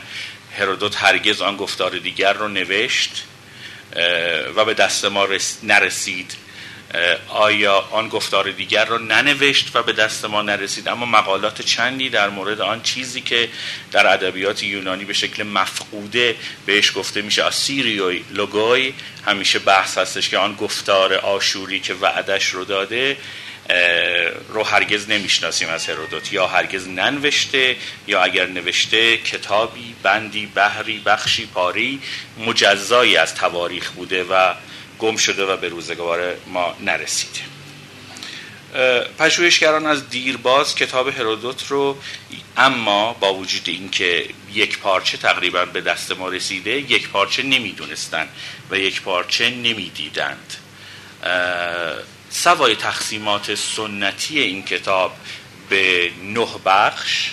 هرودوت هرگز آن گفتار دیگر رو نوشت و به دست ما نرسید. آیا آن گفتار دیگر را ننوشت و به دست ما نرسید؟ اما مقالات چندی در مورد آن چیزی که در ادبیات یونانی به شکل مفقوده بهش گفته میشه آسیریوی لوگوی همیشه بحث هستش که آن گفتار آشوری که وعدش رو داده رو هرگز نمی‌شناسیم از هرودوت یا هرگز ننوشته یا اگر نوشته کتابی بندی بحری بخشی پاری مجزایی از تواریخ بوده و گم شده و به روزگار ما نرسیده پژوهشگران از دیرباز کتاب هرودوت رو اما با وجود اینکه یک پارچه تقریبا به دست ما رسیده یک پارچه نمی‌دونستند و یک پارچه نمی‌دیدند. سوای تقسیمات سنتی این کتاب به نه بخش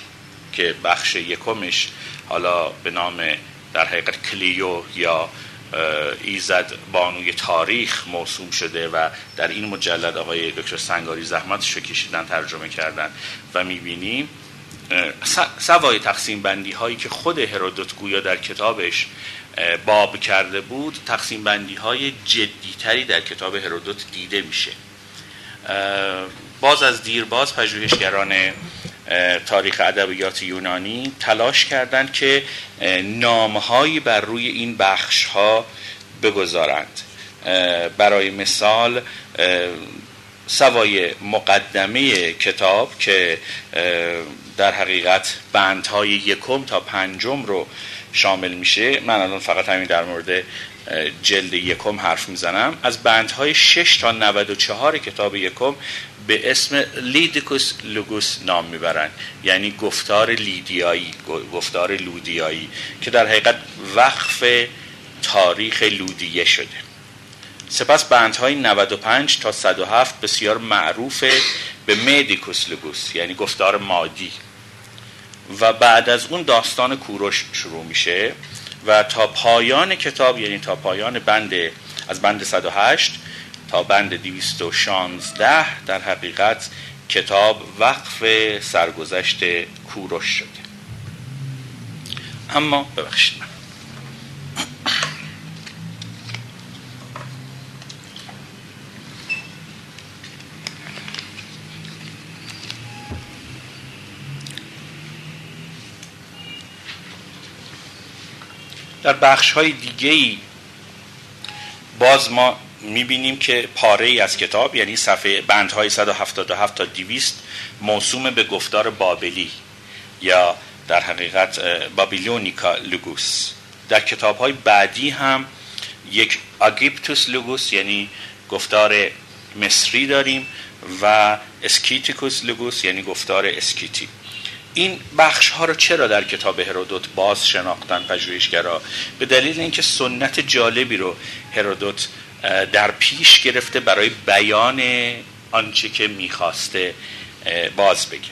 که بخش یکمش حالا به نام در حقیقت کلیو یا ایزد بانوی تاریخ موسوم شده و در این مجلد آقای دکتر سنگاری زحمتش رو کشیدن ترجمه کردن و می‌بینیم سوای تقسیم بندی هایی که خود هرودوت گویا در کتابش باب کرده بود تقسیم بندی های جدیتری در کتاب هرودوت دیده میشه. باز از دیرباز پژوهشگران تاریخ ادبیات یونانی تلاش کردند که نامهایی بر روی این بخش ها بگذارند برای مثال سوای مقدمه کتاب که در حقیقت بندهای یکم تا پنجم رو شامل میشه. من الان فقط همین در مورد جلد یکم حرف می‌زنم. از بندهای 6 تا 94 کتاب یکم به اسم لیدیکوس لوگوس نام می‌برن یعنی گفتار لیدیایی گفتار لودیایی که در حقیقت وقف تاریخ لودیه شده. سپس بندهای 95 تا 107 بسیار معروف به میدیکوس لوگوس یعنی گفتار مادی. و بعد از اون داستان کوروش شروع میشه و تا پایان کتاب یعنی تا پایان بند از بند 108 تا بند 216 در حقیقت کتاب وقف سرگذشت کوروش شده. اما ببخشید. در بخش های دیگه ای باز ما می‌بینیم که پاره ای از کتاب یعنی صفحه بندهای 177 تا 200 موسوم به گفتار بابلی یا در حقیقت بابیلونیکا لوگوس. در کتاب های بعدی هم یک آگیپتوس لوگوس یعنی گفتار مصری داریم و اسکیتیکوس لوگوس یعنی گفتار اسکیتی. این بخش ها رو چرا در کتاب هرودوت باز شناختن پژوهشگرا؟ به دلیل اینکه سنت جالبی رو هرودوت در پیش گرفته برای بیان آنچه که می‌خواسته باز بگه.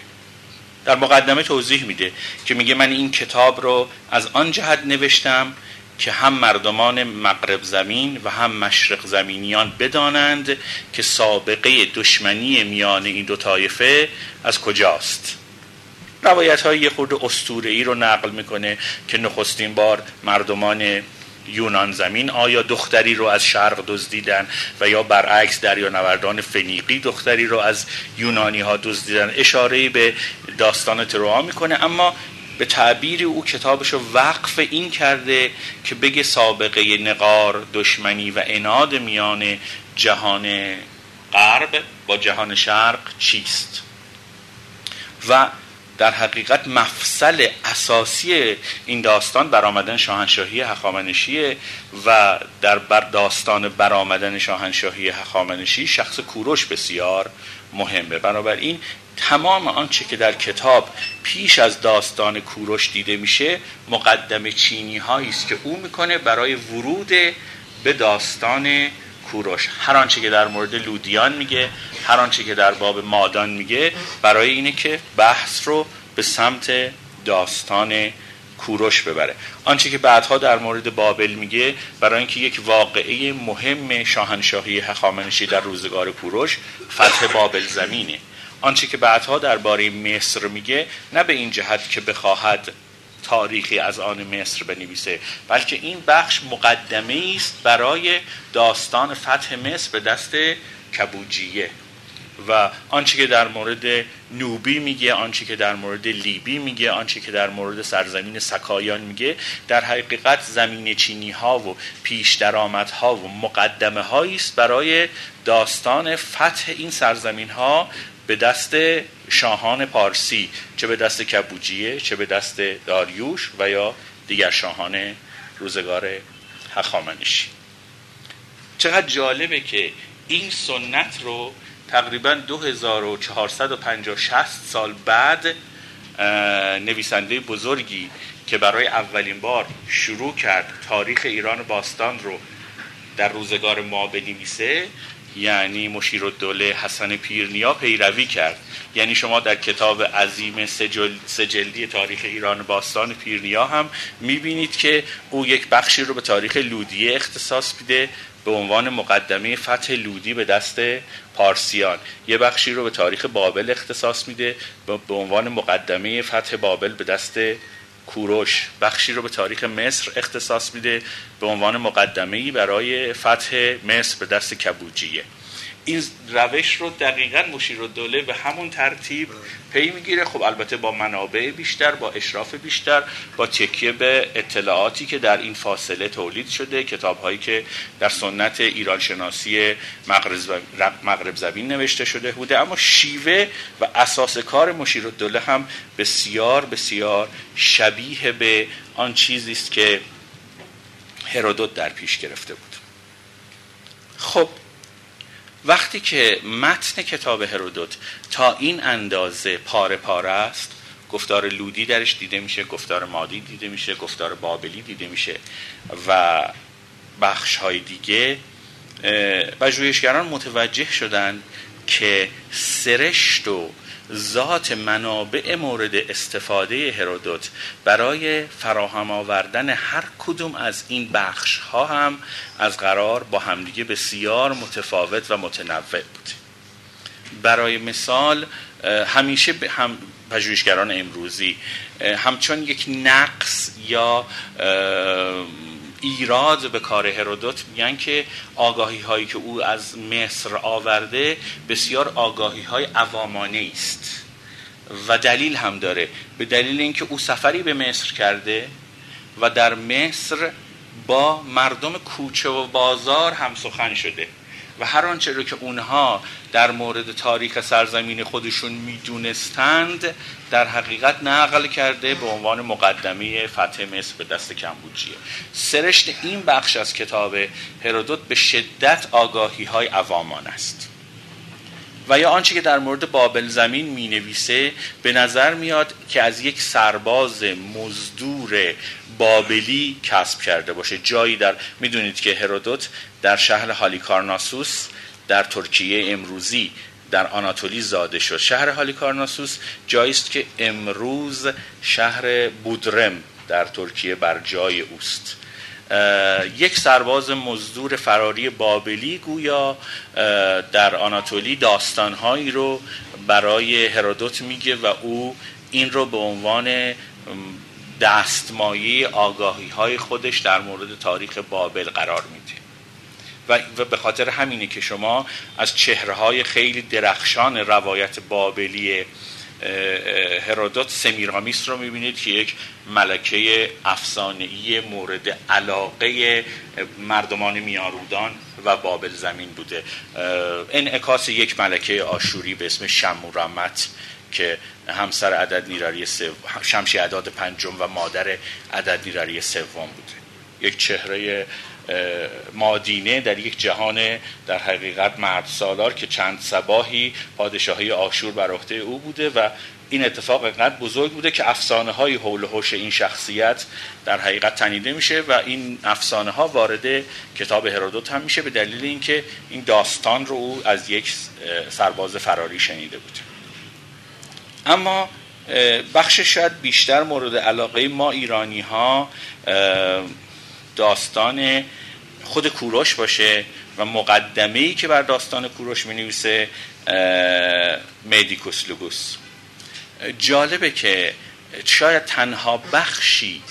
در مقدمه توضیح میده که میگه من این کتاب رو از آن جهت نوشتم که هم مردمان مغرب زمین و هم مشرق زمینیان بدانند که سابقه دشمنی میان این دو طایفه از کجاست. روایت های یه ای رو نقل می‌کنه که نخستین بار مردمان یونان زمین آیا دختری رو از شرق دزدیدن و یا برعکس نوردان فنیقی دختری رو از یونانی ها دزدیدن؟ اشاره به داستان تروها می‌کنه اما به تعبیر او کتابش رو وقف این کرده که بگه سابقه نقار دشمنی و اناد میان جهان غرب با جهان شرق چیست؟ و در حقیقت مفصل اساسی این داستان برآمدن شاهنشاهی هخامنشی و در بر داستان برآمدن شاهنشاهی هخامنشی شخص کوروش بسیار مهمه. بنابراین تمام آنچه که در کتاب پیش از داستان کوروش دیده میشه مقدم چینی هایی است که او می‌کنه برای ورود به داستان کوروش. هر آنچه که در مورد لودیان میگه هر آنچه که در باب مادان میگه برای اینه که بحث رو به سمت داستان کوروش ببره. آنچه که بعدها در مورد بابل میگه برای اینکه یک واقعه مهم شاهنشاهی هخامنشی در روزگار کوروش فتح بابل زمینه. آنچه که بعدها درباره مصر میگه نه به این جهت که بخواهد تاریخی از آن مصر بنویسه. بلکه این بخش مقدمه است برای داستان فتح مصر به دست کبوجیه. و آنچه که در مورد نوبی میگه آنچه که در مورد لیبی میگه آنچه که در مورد سرزمین سکایان میگه در حقیقت زمین چینی ها و پیش درآمد ها و مقدمه هایی است برای داستان فتح این سرزمین ها به دست شاهان پارسی چه به دست کبوجیه چه به دست داریوش و یا دیگر شاهان روزگار هخامنشی. چقدر جالبه که این سنت رو تقریبا 2450 60 سال بعد نویسنده بزرگی که برای اولین بار شروع کرد تاریخ ایران باستان رو در روزگار ما بنویسه یعنی مشیر الدوله حسن پیرنیا پیروی کرد. یعنی شما در کتاب عظیم سجل سجلدی تاریخ ایران باستان پیرنیا هم می‌بینید که او یک بخشی رو به تاریخ لودیه اختصاص میده به عنوان مقدمه فتح لودی به دست پارسیان. یه بخشی رو به تاریخ بابل اختصاص میده به عنوان مقدمه فتح بابل به دست کوروش بخشی رو به تاریخ مصر اختصاص میده به عنوان مقدمه برای فتح مصر به دست کبوجیه. این روش رو دقیقا مشیر دوله به همون ترتیب پی می‌گیره. خب البته با منابع بیشتر با اشراف بیشتر با تکیه به اطلاعاتی که در این فاصله تولید شده کتاب هایی که در سنت ایران شناسی مغرب زمین نوشته شده بوده. اما شیوه و اساس کار مشیر دوله هم بسیار بسیار شبیه به آن چیزی است که هرودوت در پیش گرفته بود. خب وقتی که متن کتاب هرودوت تا این اندازه پاره پاره است گفتار لودی درش دیده میشه گفتار مادی دیده میشه گفتار بابلی دیده میشه و بخش های دیگه و جویشگران متوجه شدن که سرشت و ذات منابع مورد استفاده هرودوت برای فراهم آوردن هر کدوم از این بخش ها هم از قرار با همدیگه بسیار متفاوت و متنوع بود. برای مثال همیشه هم پژوهشگران امروزی همچون یک نقص یا ایراد به کار هرودوت میگن که آگاهی هایی که او از مصر آورده بسیار آگاهی های عوامانه است. و دلیل هم داره. به دلیل اینکه او سفری به مصر کرده و در مصر با مردم کوچه و بازار هم سخن شده. و هر آنچه رو که اونها در مورد تاریخ سرزمین خودشون می‌دونستند در حقیقت نقل کرده به عنوان مقدمه فتح مصر به دست کمبوجیه. سرشت این بخش از کتاب هرودوت به شدت آگاهی های عوامان است. و یا آنچه که در مورد بابل زمین می نویسه به نظر میاد که از یک سرباز مزدور بابلی کسب کرده باشه. جایی در می‌دونید که هرودوت در شهر هالیکارناسوس در ترکیه امروزی در آناتولی زاده شد. شهر هالیکارناسوس جایی است که امروز شهر بودرم در ترکیه بر جای اوست. یک سرباز مزدور فراری بابلی گویا در آناتولی داستانهایی رو برای هرودوت میگه و او این رو به عنوان دستمایه آگاهی های خودش در مورد تاریخ بابل قرار میده. و به خاطر همینه که شما از چهره های خیلی درخشان روایت بابلی هرودوت سمیرامیس رو می‌بینید که یک ملکه افسانه‌ای مورد علاقه مردمان میارودان و بابل زمین بوده. انعکاس یک ملکه آشوری به اسم شمورمت که همسر عدد نیراری شمشی عداد پنجم و مادر عدد نیراری سوم بوده یک چهره مادینه در یک جهان در حقیقت مرد سالار که چند سباهی پادشاهی آشور بر عهده او بوده و این اتفاق اینقدر بزرگ بوده که افسانه های حول هوش این شخصیت در حقیقت تنیده میشه و این افسانه ها وارد کتاب هرودوت هم میشه به دلیل اینکه این داستان رو او از یک سرباز فراری شنیده بوده اما بخش شاید بیشتر مورد علاقه ما ایرانی ها داستان خود کوروش باشه و مقدمه ای که بر داستان کوروش می نویسه میدیکوس لوگوس. جالبه که شاید تنها بخشی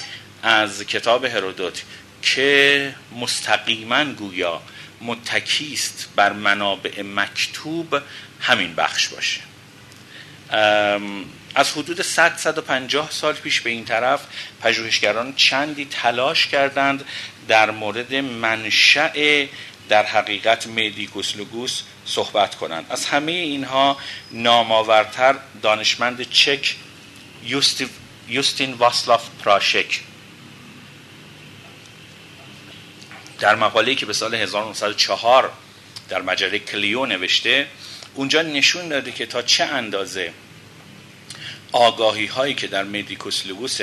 از کتاب هرودوت که مستقیما گویا متکیست بر منابع مکتوب همین بخش باشه. از حدود 100 150 سال پیش به این طرف پژوهشگران چندی تلاش کردند در مورد منشأ در حقیقت میدیکوس لوگوس صحبت کنند. از همه اینها نامآورتر دانشمند چک یوستین واسلاف پراشک. در مقاله‌ای که به سال 1904 در مجله کلیو نوشته اونجا نشون داده که تا چه اندازه آگاهی هایی که در مدیکوس لوگوس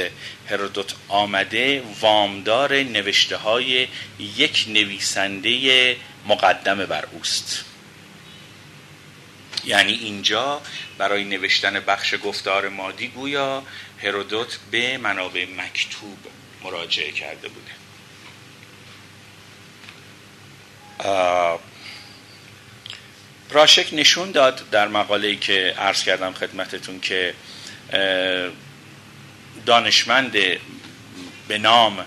هرودوت آمده وامدار نوشته های یک نویسنده مقدم بر اوست. یعنی اینجا برای نوشتن بخش گفتار مادی گویا هرودوت به منابع مکتوب مراجعه کرده بوده. راشک نشون داد در مقاله‌ای که عرض کردم خدمتتون که دانشمند به نام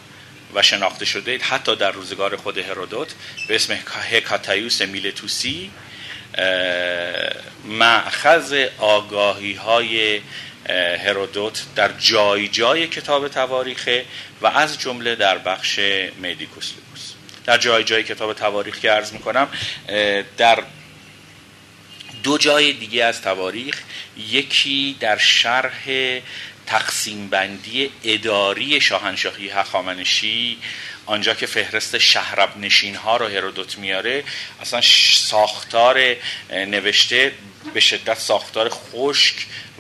و شناخته شده حتی در روزگار خود هرودوت به اسم هکاتایوس میلتوسی معخذ آگاهی های هرودوت در جای جای کتاب تواریخه و از جمله در بخش میدیکوس در جای جای کتاب تواریخ که عرض می‌کنم در دو جای دیگه از تواریخ یکی در شرح تقسیم بندی اداری شاهنشاهی هخامنشی آنجا که فهرست شهرب نشین ها رو هرودوت میاره. اصلا ساختار نوشته به شدت ساختار خشک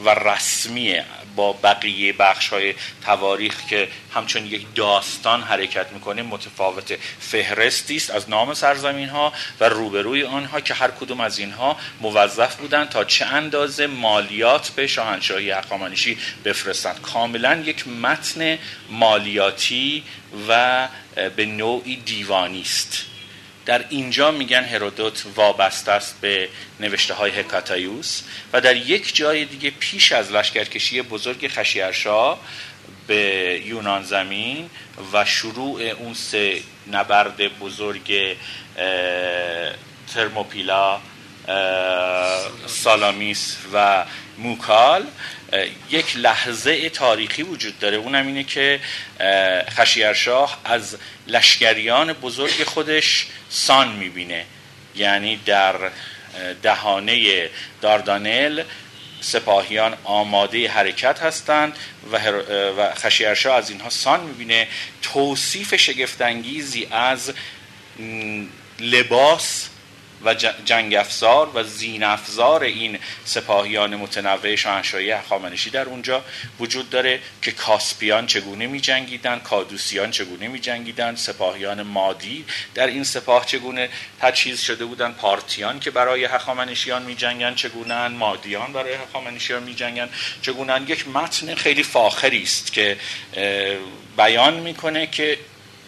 و رسمیه. با بقیه بخش های تواریخ که همچون یک داستان حرکت می‌کنه متفاوت فهرستی است از نام سرزمین ها و روبروی آنها که هر کدوم از اینها موظف بودن تا چه اندازه مالیات به شاهنشاهی هخامنشی بفرستند کاملا یک متن مالیاتی و به نوعی دیوانی است. در اینجا میگن هرودوت وابسته است به نوشته های هکاتایوس و در یک جای دیگه پیش از لشکرکشی بزرگ خشیرشاه به یونان زمین و شروع اون سه نبرد بزرگ ترموپیلا سالامیس و موکال یک لحظه تاریخی وجود داره. اونم اینه که خشیرشاه از لشکریان بزرگ خودش سان می‌بینه. یعنی در دهانه داردانل سپاهیان آماده حرکت هستند و, و خشیرشاه از اینها سان می‌بینه. توصیف شگفتانگیزی از لباس و جنگ افزار و زین افزار این سپاهیان متنوع شاهنشاهی هخامنشی در اونجا وجود داره که کاسپیان چگونه می جنگیدن کادوسیان چگونه می جنگیدن سپاهیان مادی در این سپاه چگونه تجهیز شده بودن پارتیان که برای هخامنشیان می جنگن چگونه مادیان برای هخامنشیان می جنگن چگونه یک متن خیلی فاخری است که بیان می‌کنه که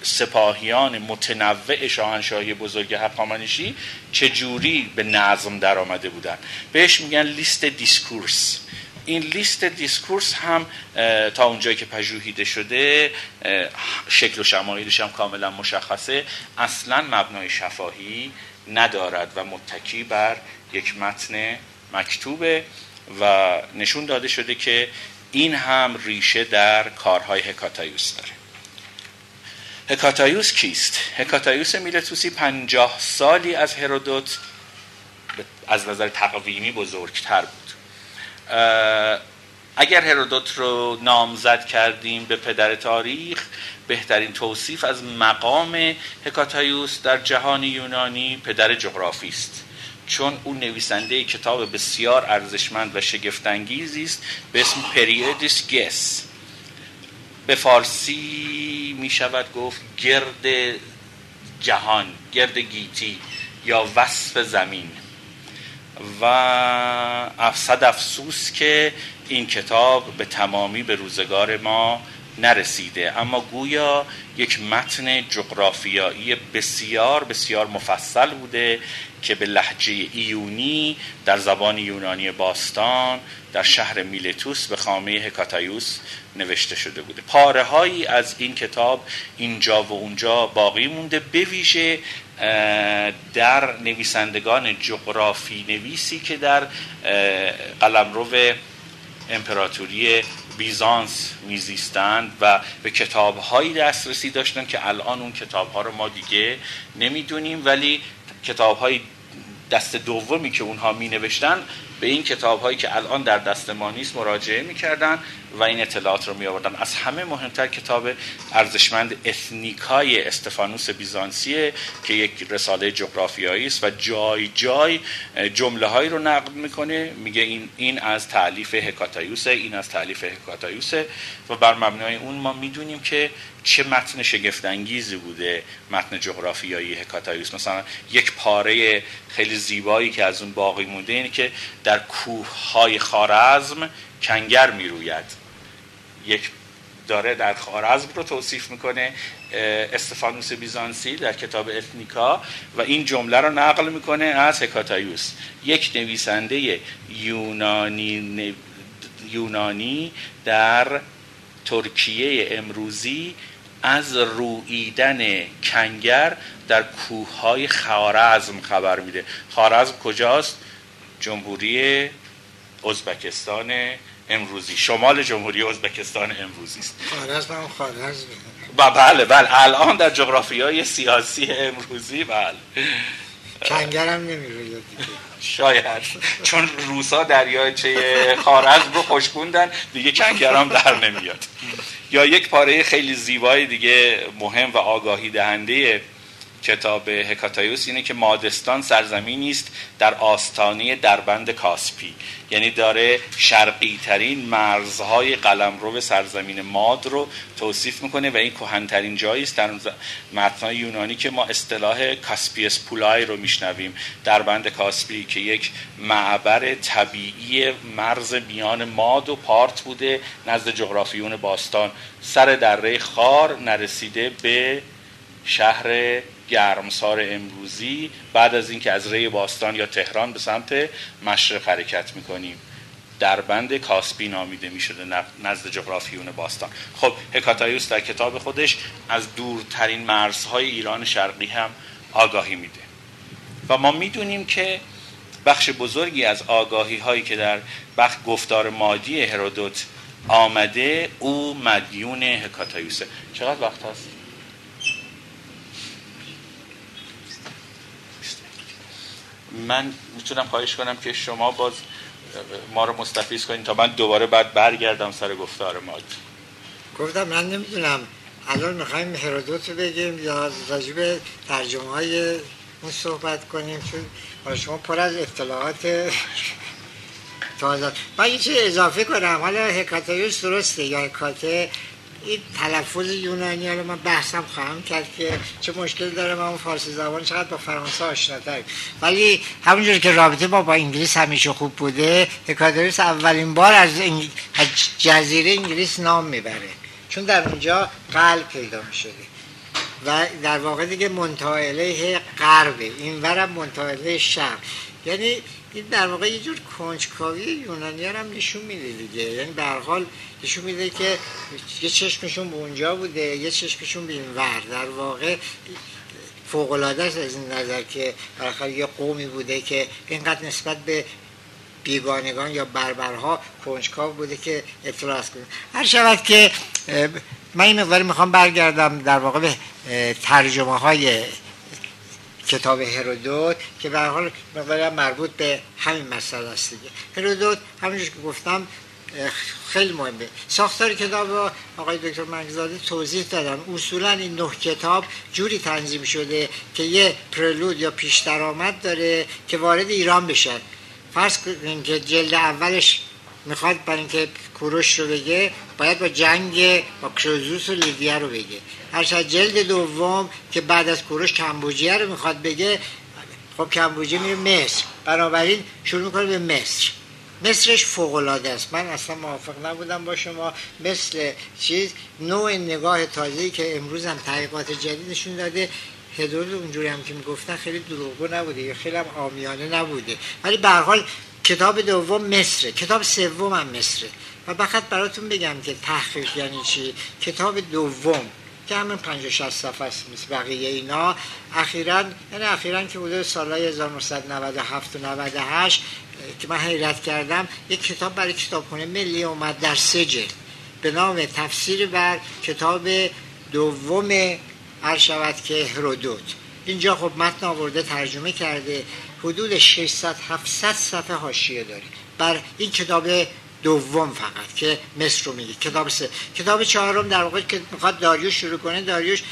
سپاهیان متنوع شاهنشاهی بزرگ هخامنشی چجوری به نظم در آمده بودن. بهش میگن list discourse. این list discourse هم تا اونجایی که پژوهیده شده شکل و شمایلش هم کاملا مشخصه. اصلا مبنای شفاهی ندارد و متکی بر یک متن مکتوبه و نشون داده شده که این هم ریشه در کارهای هکاتایوس داره. هکاتایوس کیست؟ هکاتایوس میلتوسی پنجاه سالی از هرودوت از نظر تقویمی بزرگتر بود. اگر هرودوت رو نامزد کردیم به پدر تاریخ بهترین توصیف از مقام هکاتایوس در جهان یونانی پدر جغرافی است. چون اون نویسنده کتاب بسیار ارزشمند و شگفتانگیزی است به اسم پریودیس گس به فارسی می شود گفت گرد جهان گرد گیتی یا وصف زمین. و افسد افسوس که این کتاب به تمامی به روزگار ما نرسیده. اما گویا یک متن جغرافیایی بسیار بسیار مفصل بوده که به لحجه ایونی در زبان یونانی باستان در شهر میلتوس به خامه هکاتایوس نوشته شده بوده. پاره هایی از این کتاب اینجا و اونجا باقی مونده بویژه در نویسندگان جغرافی نویسی که در قلمرو امپراتوری بیزانس میزیستند و به کتابهایی دسترسی داشتن که الان اون کتابها رو ما دیگه نمی‌دونیم ولی کتابهای دست دومی که اونها می نوشتن به این کتاب هایی که الان در دست ما نیست مراجعه می‌کردن و این اطلاعات رو می آوردن از همه مهمتر کتاب ارزشمند اثنیکای استفانوس بیزانسیه که یک رساله جغرافیایی است و جای جای جمله هایی رو نقل می‌کنه. میگه این این از تألیف هکاتایوس این از تألیف هکاتایوس. و بر مبنای اون ما می‌دونیم که چه متن شگفت انگیزی بوده متن جغرافیایی هکاتایوس؟ مثلا یک پاره خیلی زیبایی که از اون باقی مونده اینه که در کوه های خوارزم کنگر می‌روید. یک دره در خوارزم رو توصیف می‌کنه استفانوس بیزانسی در کتاب اتنیکا و این جمله رو نقل می‌کنه از هکاتایوس. یک نویسنده یونانی یونانی در ترکیه امروزی از رویدن کنگر در کوههای خارزم خبر میده. خارزم کجاست؟ جمهوری ازبکستان امروزی. شمال جمهوری ازبکستان امروزی است. خارزم خارزم بله بله. الان در جغرافی های سیاسی امروزی بله. کنگرم نمیره شاید. چون روسا دریاچه خارزم رو خوشکوندن دیگه کنگرام در نمیاد. یا یک پاره خیلی زیبای دیگه مهم و آگاهی دهنده کتاب هکاتایوس اینه که مادستان سرزمینی است در آستانه دربند کاسپی. یعنی داره شرقی ترین مرزهای قلمرو سرزمین ماد رو توصیف می‌کنه و این کهنترین جایی است. در متنای یونانی که ما اصطلاح کاسپیس پولای رو میشنویم. دربند کاسپی که یک معبر طبیعی مرز میان ماد و پارت بوده نزد جغرافیون باستان. سردره خوار نرسیده به شهر گرمسار امروزی بعد از اینکه از ری باستان یا تهران به سمت مشرق حرکت می‌کنیم. در بند کاسپی نامیده می شده نزد جغرافیون باستان. خب هکاتایوس در کتاب خودش از دورترین مرزهای ایران شرقی هم آگاهی میده. و ما می‌دونیم که بخش بزرگی از آگاهی هایی که در بخش گفتار مادی هرودوت آمده او مدیون هکاتایوسه چقدر وقت هست؟ من می‌تونم خواهش کنم که شما باز ما رو مستفیض کنید تا من دوباره بعد برگردم سر گفتار ما. گفتم من نمی‌دونم. الان می‌خوایم هرودوت رو بگیم یا راجب ترجمه های اون صحبت کنیم چون شما پر از اطلاعات تازه. من یه چیز اضافه کنم. حالا حکاتایوس درسته یا حکاته این تلفظ یونانی رو من بحثم خواهم کرد که چه مشکل داره من اون فارسی زبان چقدر با فرانسه آشناتر ولی همونجور که رابطه ما با انگلیس همیشه خوب بوده هکادریس اولین بار از, جزیره انگلیس نام می‌بره. چون در اونجا قلب پیدا می‌شده. و در واقع دیگه منطقه غربه. این ورم منطقه شرق. یعنی این در واقع یه جور کنجکاوی یونانی هم نشون میده دیگه. یعنی به حال نشون میده که یه چشمشون به اونجا بوده یه چشمشون به این ور. در واقع فوق العاده است از این نظر که بالاخره یه قومی بوده که اینقدر نسبت به بیگانگان یا بربرها کنجکاو بوده که اطلاع کنه. هر شود که من این مقداری می‌خوام برگردم در واقع به ترجمه های کتاب هرودوت که به حال مربوط به همین مسئله است دیگه. هرودوت همونجور که گفتم خیلی مهمه. ساختار کتاب آقای دکتر منگزاده توضیح دادن. اصولا این نه کتاب جوری تنظیم شده که یه پرلود یا پیش درآمد داره که وارد ایران بشن. فرض کنیم که جلد اولش می‌خواد برای اینکه کوروش رو بگه باید با جنگ با کروزوس و لیدیا رو بگه. هر جلد دوم که بعد از کوروش کمبوجیه رو می‌خواد بگه خب کمبوجیه میره مصر. بنابراین شروع می‌کنه به مصر. مصرش فوق است. من اصلا موافق نبودم با شما. مثل چیز نوع نگاه تازه‌ای که امروز هم تحقیقات جدید نشون داده. هدول اونجوری هم که می‌گفتن خیلی دروغگو نبوده یا خیلی هم آمیانه نبوده. ولی به حال کتاب دوم مصره کتاب سوم هم مصره و فقط براتون بگم که تحقیق یعنی چی؟ کتاب دوم که همین 50 60 صفحه است مثل بقیه اینا. اخیرا یعنی اخیرا که بوده سالهای 1997 و 98 که من حیرت کردم یک کتاب برای کتابخونه ملی اومد در سه جلد. به نام تفسیر بر کتاب دوم شود که هرودوت اینجا خب متن آورده ترجمه کرده. حدود 600 700 صفحه حاشیه داره. بر این کتاب دوم فقط که مصر رو میگه. کتاب سه. کتاب چهارم در واقع که می‌خواد داریوش شروع کنه داریوش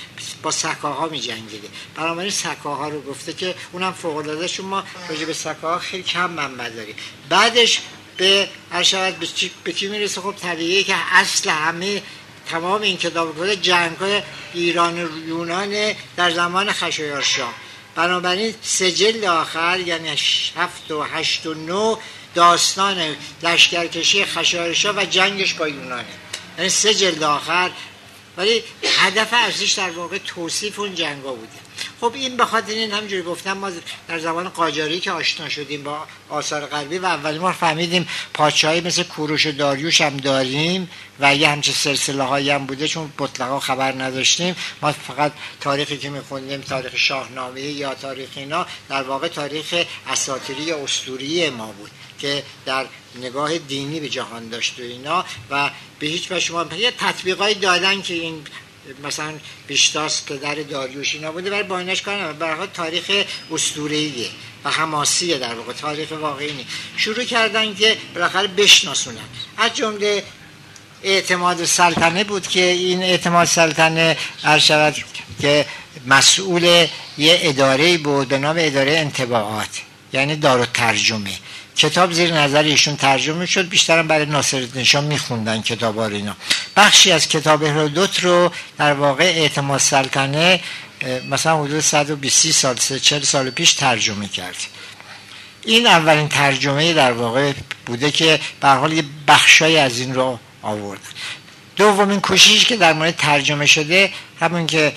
با سکاها میجنگیده. بنابراین سکاها رو گفته که اونم فوق العاده ما راجع به سکاها خیلی کم منبع داریم. بعدش به هر شود به چی می‌رسه؟ خب طبیعیه که اصل همه تمام این کتاب کده جنگ های ایران و یونان در زمان خشایارشاه بنابراین سجل آخر یعنی هفت و هشت و نو داستان لشکرکشی خشایارشا و جنگش با یونانه. یعنی سه جلد آخر. ولی هدف ارزش در واقع توصیف اون جنگا بوده. خب این به خاطر این همجوری گفتم ما در زمان قاجاری که آشنا شدیم با آثار غربی و اولین ما فهمیدیم پادشاهی مثل کوروش و داریوش هم داریم و یه همچه سلسله هایی هم بوده چون مطلقا خبر نداشتیم. ما فقط تاریخی که میخوندیم تاریخ شاهنامه یا تاریخ اینا در واقع تاریخ اساطیری یا اسطوری ما بود که در نگاه دینی به جهان داشت و اینا و به هیچ به شما یه تطبیقایی دادن که این مثلا بیشتاس پدر داریوش اینا بوده ولی با اینش کار برای تاریخ اسطوره‌ایه و حماسیه در واقع. تاریخ واقعی نی شروع کردن که بالاخره بشناسونن. از جمله اعتماد سلطنه بود که این اعتماد سلطنه هر شود که مسئول یه اداره بود به نام اداره انتباعات یعنی دار ترجمه کتاب زیر نظر ایشون ترجمه شد بیشترم برای ناصرالدین شاه میخوندن کتاب اینا. بخشی از کتاب هرودوت رو در واقع اعتماد سلطنه مثلا حدود 120 سال 40 سال پیش ترجمه کرد. این اولین ترجمه در واقع بوده که به حال یه بخشای از این رو آورد. دومین کوشش که در مورد ترجمه شده همون که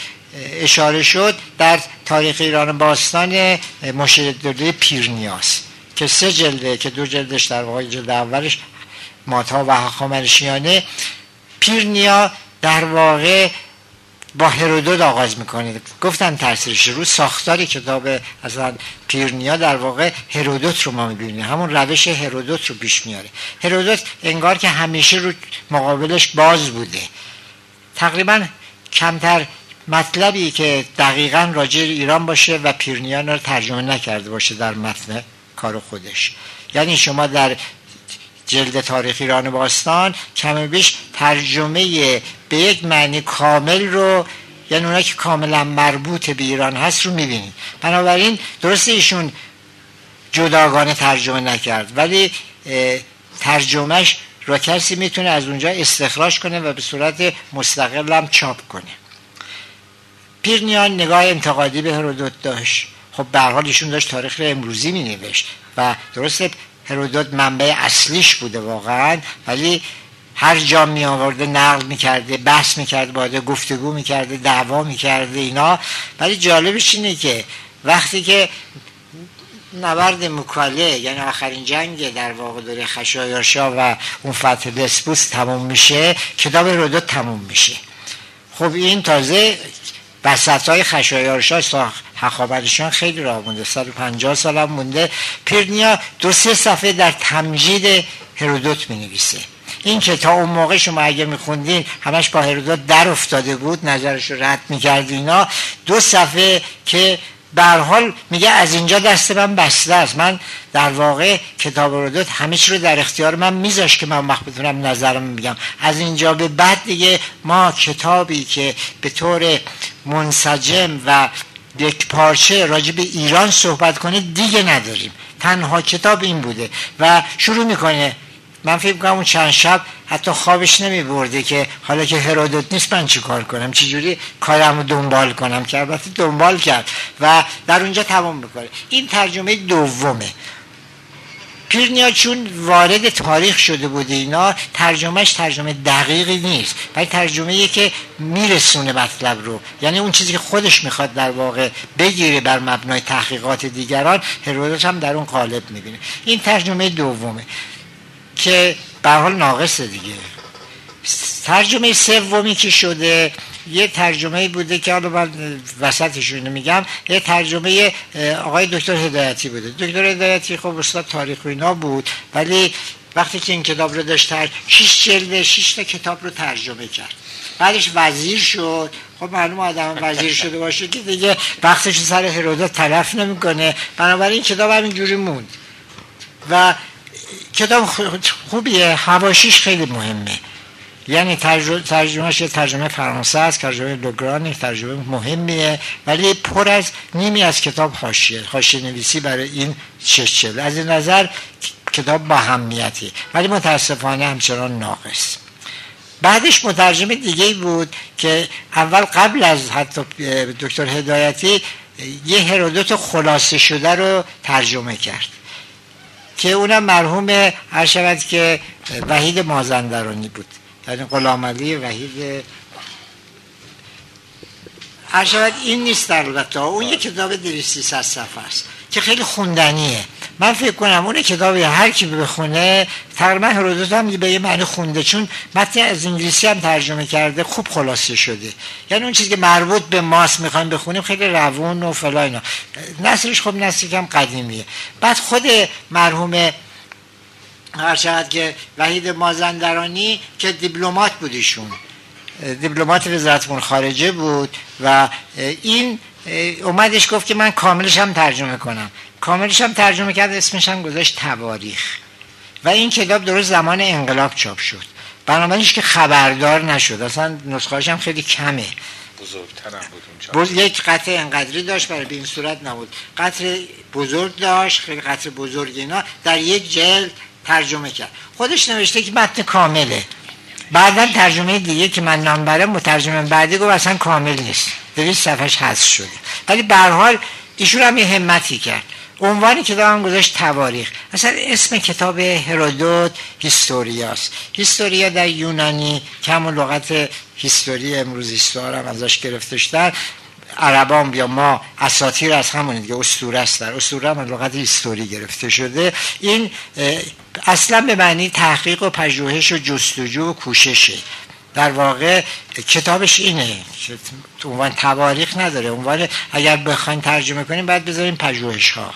اشاره شد در تاریخ ایران باستان مشید دوره پیرنیاس. که سه جلده که دو جلدش در واقع جلد اولش ماتا و هخامنشیانه پیرنیا در واقع با هرودوت آغاز می‌کنه. گفتن تاثیرش رو ساختار کتاب اصلا پیرنیا در واقع هرودوت رو ما می‌بینیم. همون روش هرودوت رو پیش میاره هرودوت انگار که همیشه رو مقابلش باز بوده. تقریبا کمتر مطلبی که دقیقا راجع ایران باشه و پیرنیا رو ترجمه نکرده باشه در متن. کار خودش. یعنی شما در جلد تاریخ ایران باستان کم بیش ترجمه به یک معنی کامل رو یعنی اونایی که کاملا مربوط به ایران هست رو می‌بینید. بنابراین درست ایشون جداگانه ترجمه نکرد ولی ترجمهش را کسی می‌تونه از اونجا استخراج کنه و به صورت مستقل هم چاپ کنه. پیرنیان نگاه انتقادی به هرودوت داشت. خب به حال ایشون داشت تاریخ امروزی می نوشت و درست هرودوت منبع اصلیش بوده واقعا ولی هر جا می آورده نقل می کرده بحث می کرده باده گفتگو می کرده دعوا می کرده اینا. ولی جالبش اینه که وقتی که نبرد مکاله یعنی آخرین جنگ در واقع دوره خشایارشا و اون فتح دسپوس تموم میشه کتاب هرودوت تموم میشه. خب این تازه بسط های خشایارشا حقابتشان خیلی راه مونده. 150 سال هم مونده. پیرنیا دو سه صفحه در تمجید هرودوت می نویسه این که تا اون موقع شما اگه میخوندین همش با هرودوت در افتاده بود نظرش رو رد می‌کرد اینا دو صفحه که به حال میگه از اینجا دست من بسته است. من در واقع کتاب هرودوت همه رو در اختیار من میذاش که من وقت بتونم نظرم میگم از اینجا به بعد دیگه ما کتابی که به طور منسجم و یک پارچه راجع به ایران صحبت کنه دیگه نداریم. تنها کتاب این بوده و شروع می‌کنه من فکر کنم اون چند شب حتی خوابش نمی برده که حالا که هرودوت نیست من چی کار کنم؟ چجوری کارم رو دنبال کنم که البته دنبال کرد و در اونجا تمام می‌کنه. این ترجمه دومه. پیرنیا چون وارد تاریخ شده بوده اینا. ترجمهش ترجمه دقیقی نیست ولی ترجمه که میرسونه مطلب رو. یعنی اون چیزی که خودش می‌خواد در واقع بگیره بر مبنای تحقیقات دیگران هرودوت هم در اون قالب می‌بینه. این ترجمه دومه. که به حال ناقصه دیگه. ترجمه سومی که شده یه ترجمه بوده که حالا من وسطشون میگم یه ترجمه آقای دکتر هدایتی بوده. دکتر هدایتی خب استاد تاریخ و اینا بود ولی وقتی که این کتاب رو داشت شش جلد شش تا کتاب رو ترجمه کرد. بعدش وزیر شد. خب معلوم آدم وزیر شده باشه که دیگه وقتش سر هرودوت تلف نمی‌کنه. بنابراین کتاب همینجوری موند. و کتاب خوبیه هواشیش خیلی مهمه. یعنی ترجمهش یه ترجمه فرانسه است ترجمه لوگران ترجمه مهمیه ولی پر از نیمی از کتاب حاشیه حاشیه نویسی برای این شش از این نظر کتاب با همیتی ولی متاسفانه همچنان ناقص. بعدش مترجم دیگه بود که اول قبل از حتی دکتر هدایتی یه هرودوت خلاصه شده رو ترجمه کرد. که اونم مرحوم هر شود که وحید مازندرانی بود. یعنی غلام علی وحید. هر شود این نیست البته. اون یک کتاب 200 صفحه است. که خیلی خوندنیه. من فکر کنم اون کتاب هر کی بخونه تقریبا هرودوت هم به یه معنی خونده. چون متن از انگلیسی هم ترجمه کرده خوب خلاصه شده. یعنی اون چیزی که مربوط به ماست می‌خوایم بخونیم خیلی روون و فلا اینا. نصرش خب نصری کم قدیمیه. بعد خود مرحوم هر که وحید مازندرانی که دیپلمات بودیشون دیپلمات وزارت خارجه بود و این اومدش گفت که من کاملش هم ترجمه کنم. کاملش هم ترجمه کرد اسمش هم گذاشت تواریخ. و این کتاب درست زمان انقلاب چاپ شد. بنابراین که خبردار نشد. اصلا نسخه هم خیلی کمه. بزرگترم بود. یک قطع انقدری داشت برای به این صورت نبود. قطع بزرگ داشت خیلی قطع بزرگ اینا. در یک جلد ترجمه کرد. خودش نوشته که متن کامله. بعدا ترجمه دیگه که من نام برم مترجم بعدی گفت اصلا کامل نیست. دویست صفحش حذف شده. ولی به حال ایشون هم یه همتی کرد. عنوانی کتاب گذاشت تواریخ. اصلا اسم کتاب هرودوت هیستوریاست. هیستوریا در یونانی کم و لغت هیستوری امروز هیستوار هم ازش گرفته عربان یا ما اساطیر از همون دیگه اسطوره است در. اسطوره هم لغت هیستوری گرفته شده. این اصلا به معنی تحقیق و پژوهش و جستجو و کوششه. در واقع کتابش اینه عنوان تواریخ نداره. عنوان اگر بخواین ترجمه کنیم باید بذاریم پژوهش ها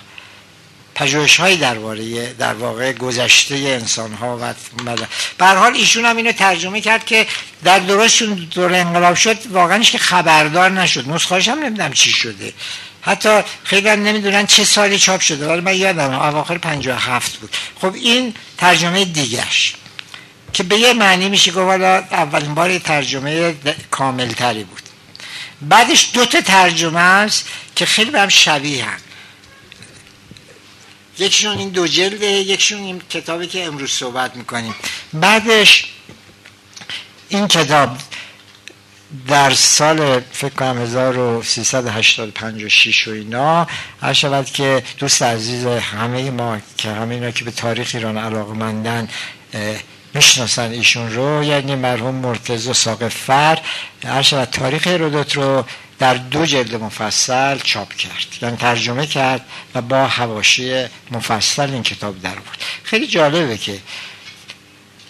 پژوهش های درباره در واقع گذشته انسان ها و به حال ایشون هم اینو ترجمه کرد که در درستشون دور انقلاب شد واقعا که خبردار نشد. نسخه‌اش هم نمی‌دونم چی شده. حتی خیلی هم نمی‌دونن چه سالی چاپ شده. ولی من یادم اواخر 57 بود. خب این ترجمه دیگرش که به یه معنی میشه گفت اولین بار ترجمه کامل تری بود. بعدش دو تا ترجمه است که خیلی به هم شبیه هم. یکشون این دو جلده یکشون این کتابی که امروز صحبت می‌کنیم. بعدش این کتاب در سال فکر کنم 1385 و اینا هر شود که دوست عزیز همه ما که همه اینا که به تاریخ ایران علاقه مندن می‌شناسن ایشون رو. یعنی مرحوم مرتضی ساق فر. هر تاریخ هرودوت رو در دو جلد مفصل چاپ کرد. یعنی ترجمه کرد و با حواشی مفصل این کتاب در بود خیلی جالبه که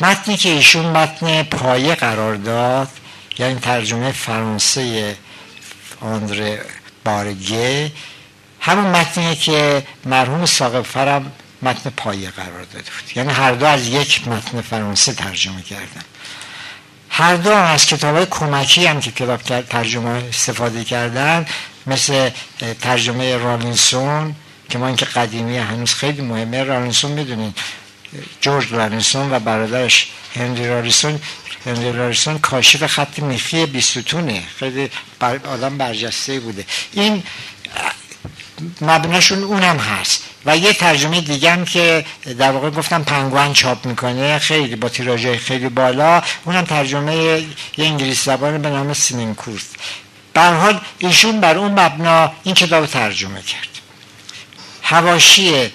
متنی که ایشون متن پایه قرار داد یعنی ترجمه فرانسه آندره بارگه همون متنیه که مرحوم فرم متن پایه قرار داده بود. یعنی هر دو از یک متن فرانسه ترجمه کردن. هر دو از کتاب های کمکی هم که کتاب ترجمه استفاده کردن مثل ترجمه رالینسون که با اینکه قدیمی هنوز خیلی مهمه. رالینسون می‌دونین جورج رالینسون و برادرش هنری رالینسون. هنری رالینسون کاشف خط میخی بیستونه خیلی آدم برجسته بوده. این مبناشون اونم هست. و یه ترجمه دیگه هم که در واقع گفتم پنگوئن چاپ می‌کنه خیلی با تیراژهای خیلی بالا. اونم ترجمه یه انگلیس زبان به نام سلینکورت به حال ایشون بر اون مبنا این کتاب ترجمه کرد. هواشی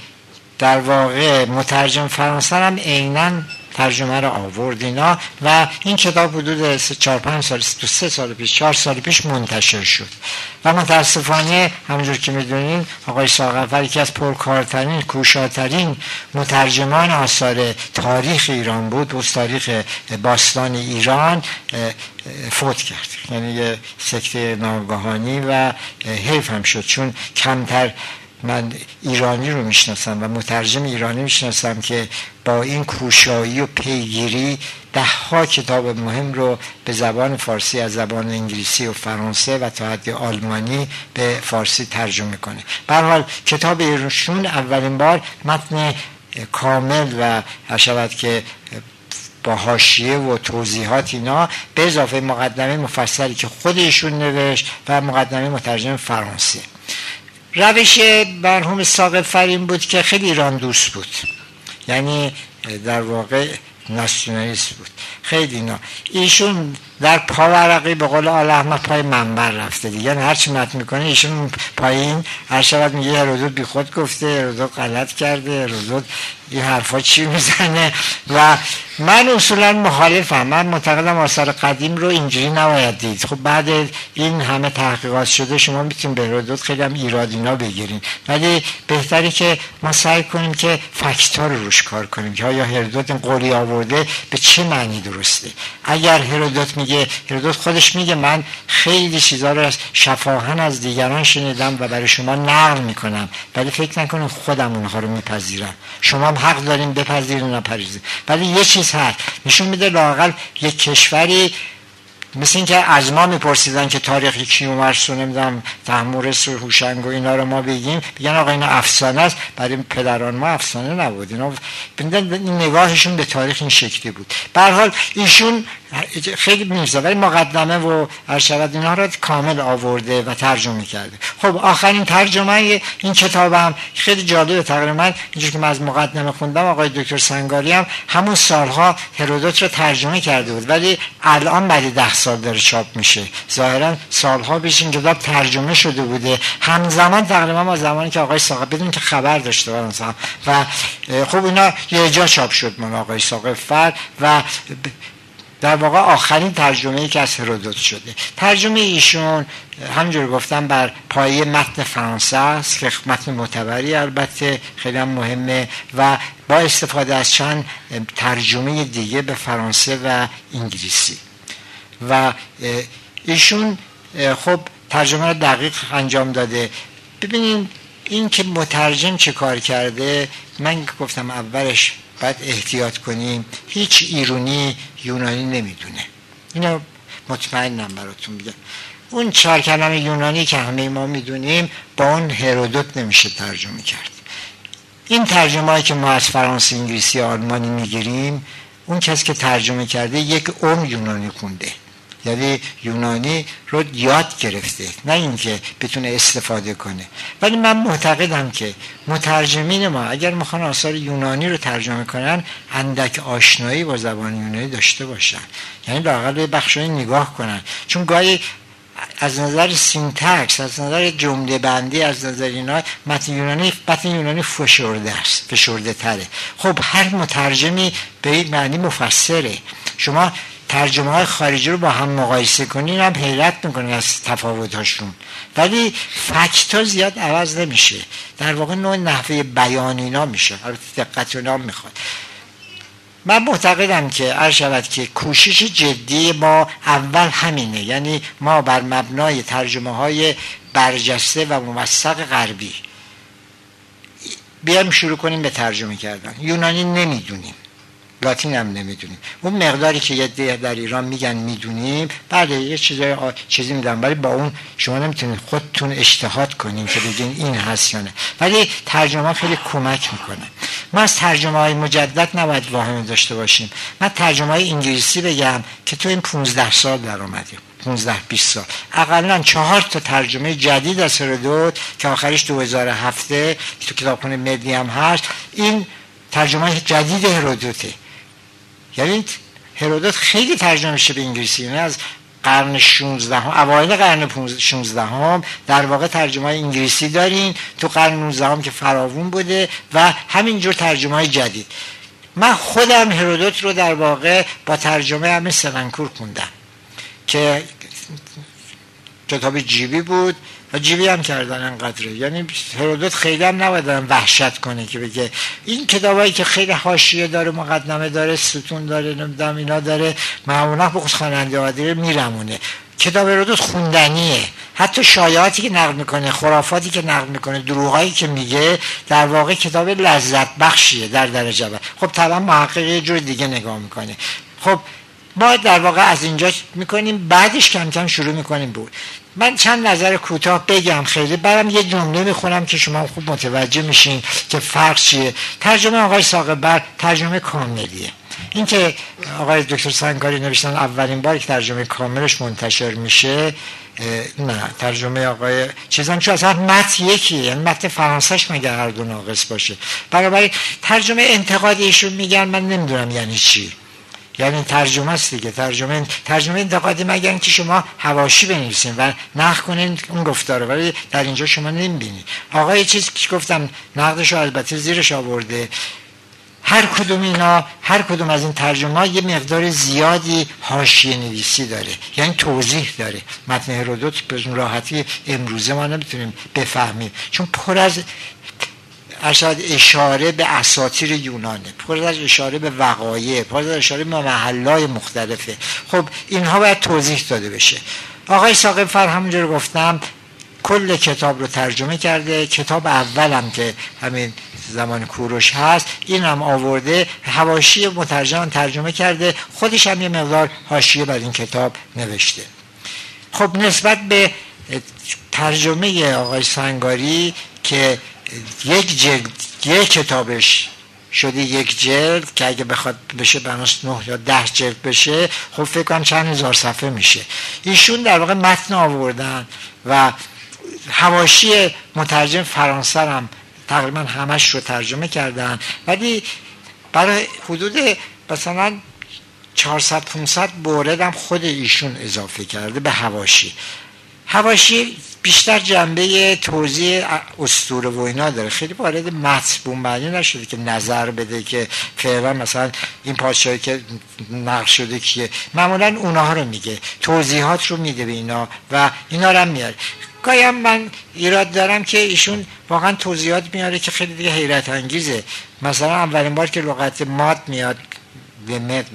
در واقع مترجم فرانسه هم عینا ترجمه رو آورد اینا و این کتاب حدود 4 5 سال تو سه سال پیش 4 سال پیش منتشر شد. و متاسفانه همونجور که می‌دونین آقای ساقفر یکی از پرکارترین کوشاترین مترجمان آثار تاریخ ایران بود و تاریخ باستان ایران فوت کرد. یعنی یه سکته ناگهانی و حیف هم شد چون کمتر من ایرانی رو می‌شناسم و مترجم ایرانی می‌شناسم که با این کوشایی و پیگیری ده ها کتاب مهم رو به زبان فارسی از زبان انگلیسی و فرانسه و تا حد آلمانی به فارسی ترجمه کنه حال کتاب ایرشون اولین بار متن کامل و شود که با حاشیه و توضیحات اینا به اضافه مقدمه مفصلی که خودشون نوشت و مقدمه مترجم فرانسه. روش مرحوم ساقب فرین بود که خیلی ایران دوست بود. یعنی در واقع ناسیونالیست بود. خیلی اینا. ایشون در پاورقی به قول آل احمد پای منبر رفته دیگه. یعنی هرچی مت می‌کنه ایشون پایین. هر شود میگه هرودوت بی خود گفته هرودوت غلط کرده هرودوت این حرفا چی می‌زنه. و من اصولا مخالفم. من معتقدم آثار قدیم رو اینجوری نباید دید. خب بعد این همه تحقیقات شده شما می‌تونید به هرودوت خیلی هم ایرادینا بگیرین ولی بهتری که ما سعی کنیم که فکتا رو روش کار کنیم که آیا هرودوت این قولی آورده به چه معنی درسته؟ اگر هرودوت میگه هرودوت خودش میگه من خیلی چیزا رو از شفاهن از دیگران شنیدم و برای شما نقل می‌کنم. ولی فکر نکنید خودم اونها رو میپذیرم. شما هم حق داریم بپذیرین نپذیرین. ولی یه چیز هست. نشون میده لاقل یک کشوری مثل اینکه از ما میپرسیدن که تاریخ کیومرث و نمی‌دونم تحمورس و هوشنگ و اینا رو ما بگیم. بگن آقا اینا افسانه است. برای پدران ما افسانه نبود. اینا این نگاهشون به تاریخ این شکلی بود. به حال ایشون خیلی میرزا ولی مقدمه و ارشد اینا رو کامل آورده و ترجمه کرده. خب آخرین ترجمه این کتاب هم خیلی جالبه. تقریبا اینجور که من از مقدمه خوندم آقای دکتر سنگاری هم همون سالها هرودوت رو ترجمه کرده بود. ولی الان بعد ده سال داره چاپ میشه. ظاهرا سالها پیش این کتاب ترجمه شده بوده. همزمان تقریبا ما زمانی که آقای ساقه بدون که خبر داشته و خب اینا یه جا چاپ شد من آقای ساقه. فر و در واقع آخرین ترجمه ای که از هرودوت شده. ترجمه ایشون همجور گفتم بر پایه متن فرانسه است که متن معتبری البته خیلی هم مهمه و با استفاده از چند ترجمه دیگه به فرانسه و انگلیسی. و ایشون خب ترجمه رو دقیق انجام داده. ببینین این که مترجم چه کار کرده من گفتم اولش باید احتیاط کنیم هیچ ایرونی یونانی نمی‌دونه. اینو مطمئنم براتون میگم. اون چهار کلمه یونانی که همه ما می‌دونیم با اون هرودوت نمیشه ترجمه کرد. این ترجمه که ما از فرانسه انگلیسی آلمانی می‌گیریم اون کسی که ترجمه کرده یک عمر یونانی خونده. یعنی یونانی رو یاد گرفته نه اینکه بتونه استفاده کنه. ولی من معتقدم که مترجمین ما اگر می‌خوان آثار یونانی رو ترجمه کنن اندک آشنایی با زبان یونانی داشته باشن. یعنی لاقل به بخشای نگاه کنن. چون گاهی از نظر syntax از نظر جمله بندی از نظر اینا متن یونانی متن یونانی فشرده است فشرده تره خب هر مترجمی به این معنی مفسره. شما ترجمه های خارجی رو با هم مقایسه کنین هم حیرت می‌کنین از تفاوتاشون ولی فکت ها زیاد عوض نمیشه. در واقع نوع نحوه بیان اینا میشه. البته دقت نام می‌خواد. من معتقدم که هر شود که کوشش جدی ما اول همینه. یعنی ما بر مبنای ترجمه های برجسته و موثق غربی. بیایم شروع کنیم به ترجمه کردن. یونانی نمی‌دونیم. لاتین هم نمی‌دونیم اون مقداری که یه در ایران میگن می‌دونیم بله یه چیزای آ... چیزی میدن ولی با اون شما نمی‌تونید خودتون اجتهاد کنیم که بگین این هست یا نه. ولی ترجمه خیلی کمک می‌کنه. ما از ترجمه های مجدد نباید واهمه داشته باشیم. من ترجمه های انگلیسی بگم که تو این 15 سال در اومدیم 15 20 سال. اقلا چهار تا ترجمه جدید از هرودوت که آخرش 2007 تو کتابخونه مدی هم هست. این ترجمه جدید هرودوته. یعنی هرودوت خیلی ترجمه میشه به انگلیسی. یعنی از قرن 16 هم اوایل قرن 16 هم در واقع ترجمه های انگلیسی دارین. تو قرن 19 هم که فراوون بوده و همینجور ترجمه های جدید. من خودم هرودوت رو در واقع با ترجمه همین سلنکور خوندم که کتاب جیبی بود. و جیبی هم کردن انقدره یعنی هرودوت خیلی هم نباید وحشت کنه که بگه این کتابایی که خیلی حاشیه داره مقدمه داره ستون داره نمی‌دونم اینا داره معمولا بخصوص خواننده عادی میرمونه. کتاب هرودوت خوندنیه. حتی شایعاتی که نقل می‌کنه خرافاتی که نقل می‌کنه دروغایی که میگه در واقع کتاب لذت بخشیه در درجه بر. خب طبعا محقق یه جور دیگه نگاه می‌کنه. خب ما در واقع از اینجا می‌کنیم بعدش کم کم شروع می‌کنیم بود. من چند نظر کوتاه بگم خیلی. برم یه جمله می‌خونم که شما خوب متوجه میشین که فرق چیه. ترجمه آقای ساقبر ترجمه کاملیه. این که آقای دکتر سنگاری نوشتن اولین بار که ترجمه کاملش منتشر میشه نه ترجمه آقای چیزان چون اصلا مت یکی یعنی مت فرانسهش مگه هر دو ناقص باشه. برای ترجمه انتقادی ایشون میگن من نمی‌دونم یعنی چی. یعنی ترجمه است دیگه. ترجمه ترجمه انتقادی مگر که شما حواشی بنویسین و نقد کنین اون گفتاره. ولی در اینجا شما نمی‌بینید آقا یه چیزی که گفتم نقدش البته زیرش آورده. هر کدوم اینا هر کدوم از این ترجمه یه مقدار زیادی حاشیه نویسی داره. یعنی توضیح داره. متن هرودوت به راحتی امروزه ما نمی‌تونیم بفهمیم. چون پر از اشد اشاره به اساطیر یونانه پر از اشاره به وقایع پر از اشاره به محلای مختلفه. خب اینها باید توضیح داده بشه. آقای ساقب فر همونجور گفتم کل کتاب رو ترجمه کرده کتاب اولم که همین زمان کوروش هست این هم آورده هواشی مترجم ترجمه کرده خودش هم یه مقدار حاشیه بر این کتاب نوشته. خب نسبت به ترجمه آقای سنگاری که یک جلد یک کتابش شده یک جلد که اگه بخواد بشه بناس نه یا ده جلد بشه خب فکر کنم چند هزار صفحه میشه. ایشون در واقع متن آوردن و هواشی مترجم فرانسه هم تقریبا همش رو ترجمه کردن. ولی برای حدود مثلا 400 500 بورد هم خود ایشون اضافه کرده به هواشی هواشی بیشتر جنبه توضیح استوره و اینا داره. خیلی وارد مطبون معنی نشده که نظر بده که فعلا مثلا این پادشاهی که نقش شده کیه. معمولا اونها رو میگه توضیحات رو میده به اینا و اینا رو هم میاره. گاهی من ایراد دارم که ایشون واقعا توضیحات میاره که خیلی دیگه حیرت انگیزه مثلا اولین بار که لغت ماد میاد مد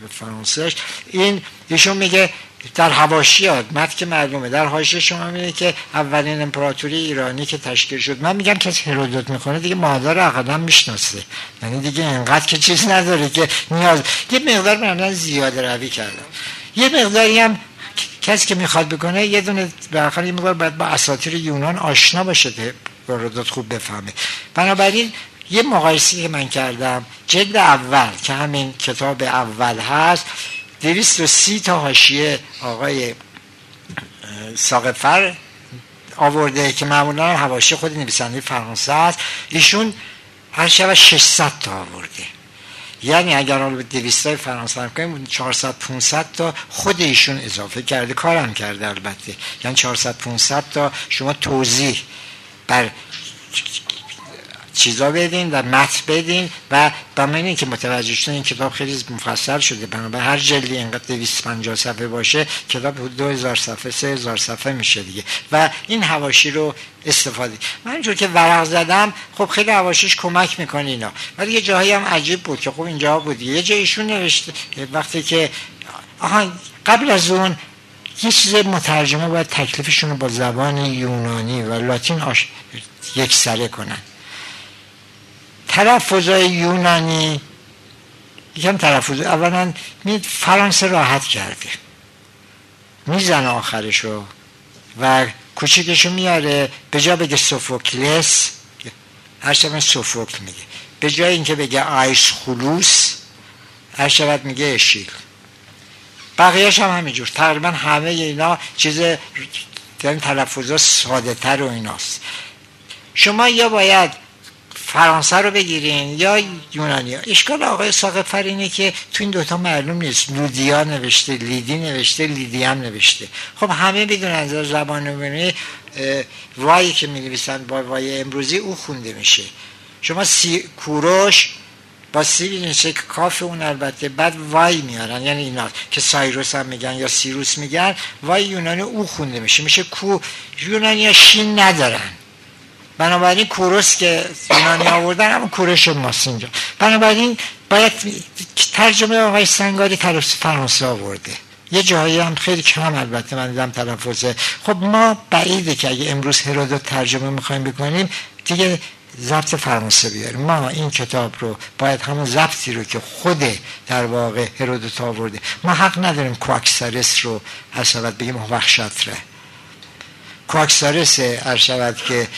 به فرانسهش این ایشون میگه در هواشیات مد که معلومه در حاشیه شما میگه که اولین امپراتوری ایرانی که تشکیل شد. من میگم کسی هرودوت می‌کنه دیگه مادر اقدم می‌شناسه. یعنی دیگه اینقدر که چیز نداره که نیاز یه مقدار من زیاده روی کردم. یه مقداری هم کسی که می‌خواد بکنه یه دونه به یه مقدار باید با اساطیر یونان آشنا باشه که هرودوت خوب بفهمه. بنابراین یه مقایسی که من کردم جلد اول که همین کتاب اول هست دویست و سی تا حاشیه آقای ساقفر آورده که معمولا حواشی خود نویسنده فرانسه است. ایشون هر شب 600 تا آورده. یعنی اگر حالا به 200 های فرانسه هم کنیم 400 500 تا خود ایشون اضافه کرده. کارم کرده البته. یعنی 400 500 تا شما توضیح بر چیزا بدین و متن بدین و من که متوجه شدن این کتاب خیلی مفصل شده بنابراین هر جلدی اینقدر 250 صفحه باشه کتاب 2000 صفحه 3000 صفحه میشه دیگه و این هواشی رو استفاده من اینجور که ورق زدم خب خیلی هواشیش کمک می‌کنه اینا. ولی یه جایی هم عجیب بود که خب اینجا بود یه جای ایشون نوشته وقتی که آها قبل از اون یه چیز مترجمه باید تکلیفشون رو با زبان یونانی و لاتین آش... یک سره کنن. تلفظای یونانی یکم تلفظ اولا می فرانسه راحت کرده. می‌زنه آخرشو و کوچیکشو میاره به جا بگه سوفوکلس. هر شبن سوفوکل میگه. به جای اینکه بگه آیس خلوص هر شبت میگه اشیل. بقیهش هم همینجور. تقریبا همه اینا چیز یعنی تلفظ ساده تر و ایناست. شما یا باید فرانسه رو بگیرین یا یونانی اشکال آقای ساقفر اینه که تو این دوتا معلوم نیست. لودیا نوشته لیدی نوشته لیدی هم نوشته. خب همه بدون از زبان نمونه وایی که می نویسن با وای امروزی او خونده میشه. شما سی کوروش با سی نشه که کاف اون البته بعد وای میارن. یعنی اینا که سایروس هم میگن یا سیروس میگن وای یونانی او خونده میشه. میشه کو یونانی شین ندارن. بنابراین کوروس که یونانی آوردن همون کوروش ماست اینجا. بنابراین باید ترجمه آقای سنگاری تلفظ فرانسه آورده. یه جایی هم خیلی کم البته من دیدم تلفظه خب ما بعیده که اگه امروز هرودوت ترجمه می‌خوایم بکنیم دیگه ضبط فرانسه بیاریم. ما این کتاب رو باید همون ضبطی رو که خود در واقع هرودوت آورده. ما حق نداریم کواکسارس رو هر بگیم وخشتره کواکسارس هر که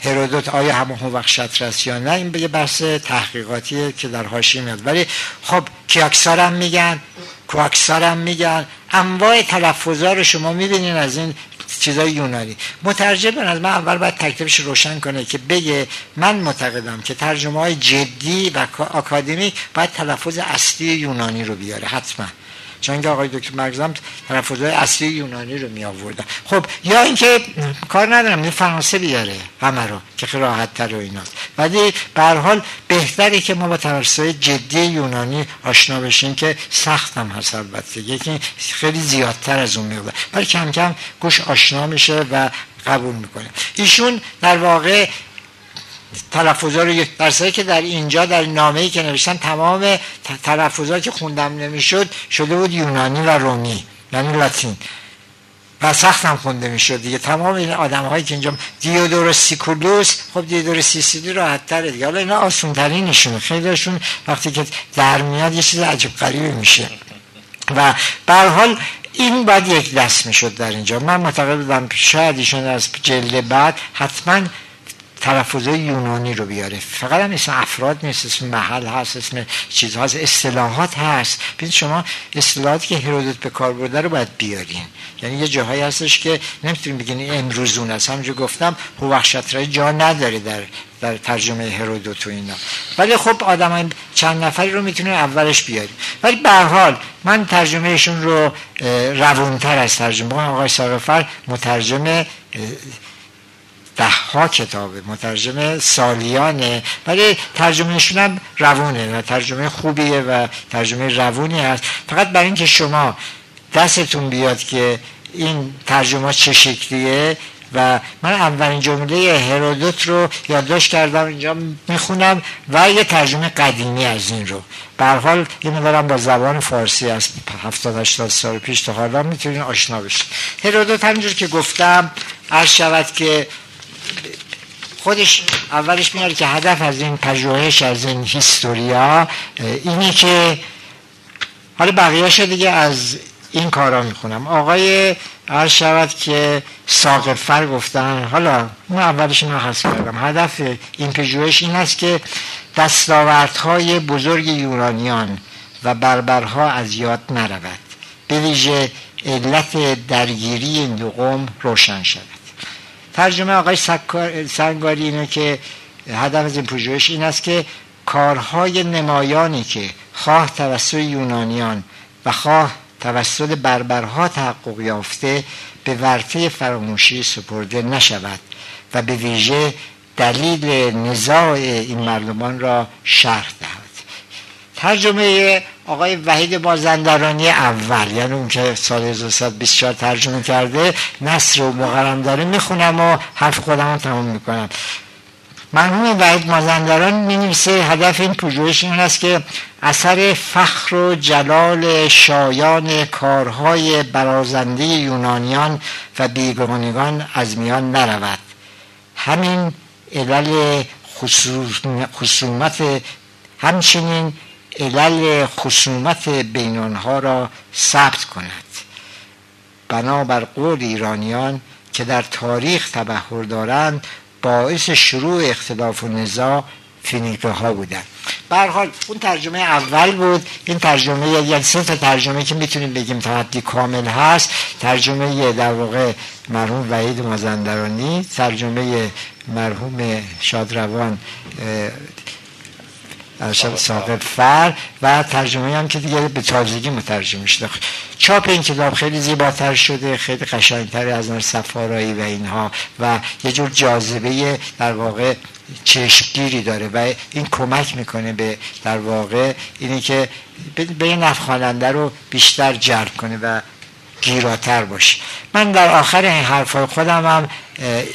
هرودوت آیا همون وقت شطر یا نه؟ این به بحث تحقیقاتیه که در حاشیه میاد. ولی خب کیاکسار هم میگن کواکسار هم میگن. انواع تلفظا رو شما می‌بینین از این چیزای یونانی. مترجم از من اول باید تکلیفش روشن کنه که بگه من معتقدم که ترجمه های جدی و آکادمی باید تلفظ اصلی یونانی رو بیاره. حتما. چون که آقای دکتر مرگزم تلفظهای اصلی یونانی رو می آوردن خب یا اینکه کار ندارم این فرانسه بیاره همه رو که خیلی راحت تر و ایناست. ولی حال بهتره که ما با تلفظهای جدی یونانی آشنا بشیم که سخت هم هست البته. یکی خیلی زیادتر از اون میگه ولی کم کم گوش آشنا میشه و قبول می‌کنه ایشون در واقع تلفظا رو در که در اینجا در نامه ای که نوشتن تمام تلفظا که خوندم نمی‌شد شده بود یونانی و رومی یعنی لاتین. و سخت هم خونده می‌شد دیگه. تمام این آدم هایی که اینجا دیودور سیکولوس خب دیودور سیسیلی راحت تره دیگه. حالا اینا آسون ترینشونه خیلیشون وقتی که در میاد یه چیز عجب قریبی میشه. و به حال این باید یک دست می‌شد در اینجا. من معتقد بودم شاید ایشون از جلد بعد حتما تلفظ یونانی رو بیاره. فقط هم اسم افراد نیست اسم محل هست اسم چیزها هست اصطلاحات هست. ببینید شما اصطلاحاتی که هرودوت به کار برده رو باید بیارین. یعنی یه جاهایی هستش که نمی‌تونیم بگین امروزون است. همونجا گفتم هوخشترای جا نداره در در ترجمه هرودوت و اینا. ولی خب آدم چند نفری رو می‌تونه اولش بیاری ولی به حال من ترجمهشون رو روونتر از ترجمه. آقای ساقفر مترجم ده ها کتابه مترجم سالیانه. ولی ترجمهشون هم روونه و ترجمه خوبیه و ترجمه روونی هست. فقط برای اینکه شما دستتون بیاد که این ترجمه چه شکلیه و من اولین جمله هرودوت رو یادداشت کردم اینجا می‌خونم و یه ترجمه قدیمی از این رو. به حال اینو دارم با زبان فارسی از 70 80 سال پیش تا حالا می‌تونین آشنا بشید هرودوت همینجور که گفتم عرض شود که خودش اولش میاره که هدف از این پژوهش از این هیستوریا اینی که حالا بقیهش دیگه از این کارا می‌خونم. آقای عرض شود که ساقفر گفتن حالا اون اولش رو حس کردم. هدف این پژوهش این است که دستاوردهای بزرگ یونانیان و بربرها از یاد نرود. به ویژه علت درگیری این دو قوم روشن شود. ترجمه آقای سنگاری اینه که هدف از این پژوهش این است که کارهای نمایانی که خواه توسط یونانیان و خواه توسط بربرها تحقق یافته به ورطه فراموشی سپرده نشود و به ویژه دلیل نزاع این مردمان را شرح دهد. ترجمه آقای وحید بازندرانی اول یعنی اون که سال 1924 ترجمه کرده نصر و مقرم داره می‌خونم و حرف خودم رو تمام می‌کنم. مرحوم وحید مازندران می نویسه هدف این پژوهش این است که اثر فخر و جلال شایان کارهای برازنده یونانیان و بیگانگان از میان نرود. همین علل خصومت همچنین علل خصومت بین آنها را ثبت کند. بنابر قول ایرانیان که در تاریخ تبهر دارند باعث شروع اختلاف و نزاع فینیقه ها بودن حال اون ترجمه اول بود. این ترجمه یعنی سه تا ترجمه که می‌تونیم بگیم تعدی کامل هست. ترجمه در واقع مرحوم وحید مازندرانی ترجمه مرحوم شادروان ارشد ساقط فر و ترجمه هم که دیگه به تازگی مترجمه شده چاپ این کتاب خیلی زیباتر شده خیلی قشنگتر از نظر سفارایی و اینها و یه جور جاذبه در واقع چشمگیری داره و این کمک می‌کنه به در واقع اینی که به نفخاننده رو بیشتر جلب کنه و گیراتر باشه. من در آخر این حرفای خودم هم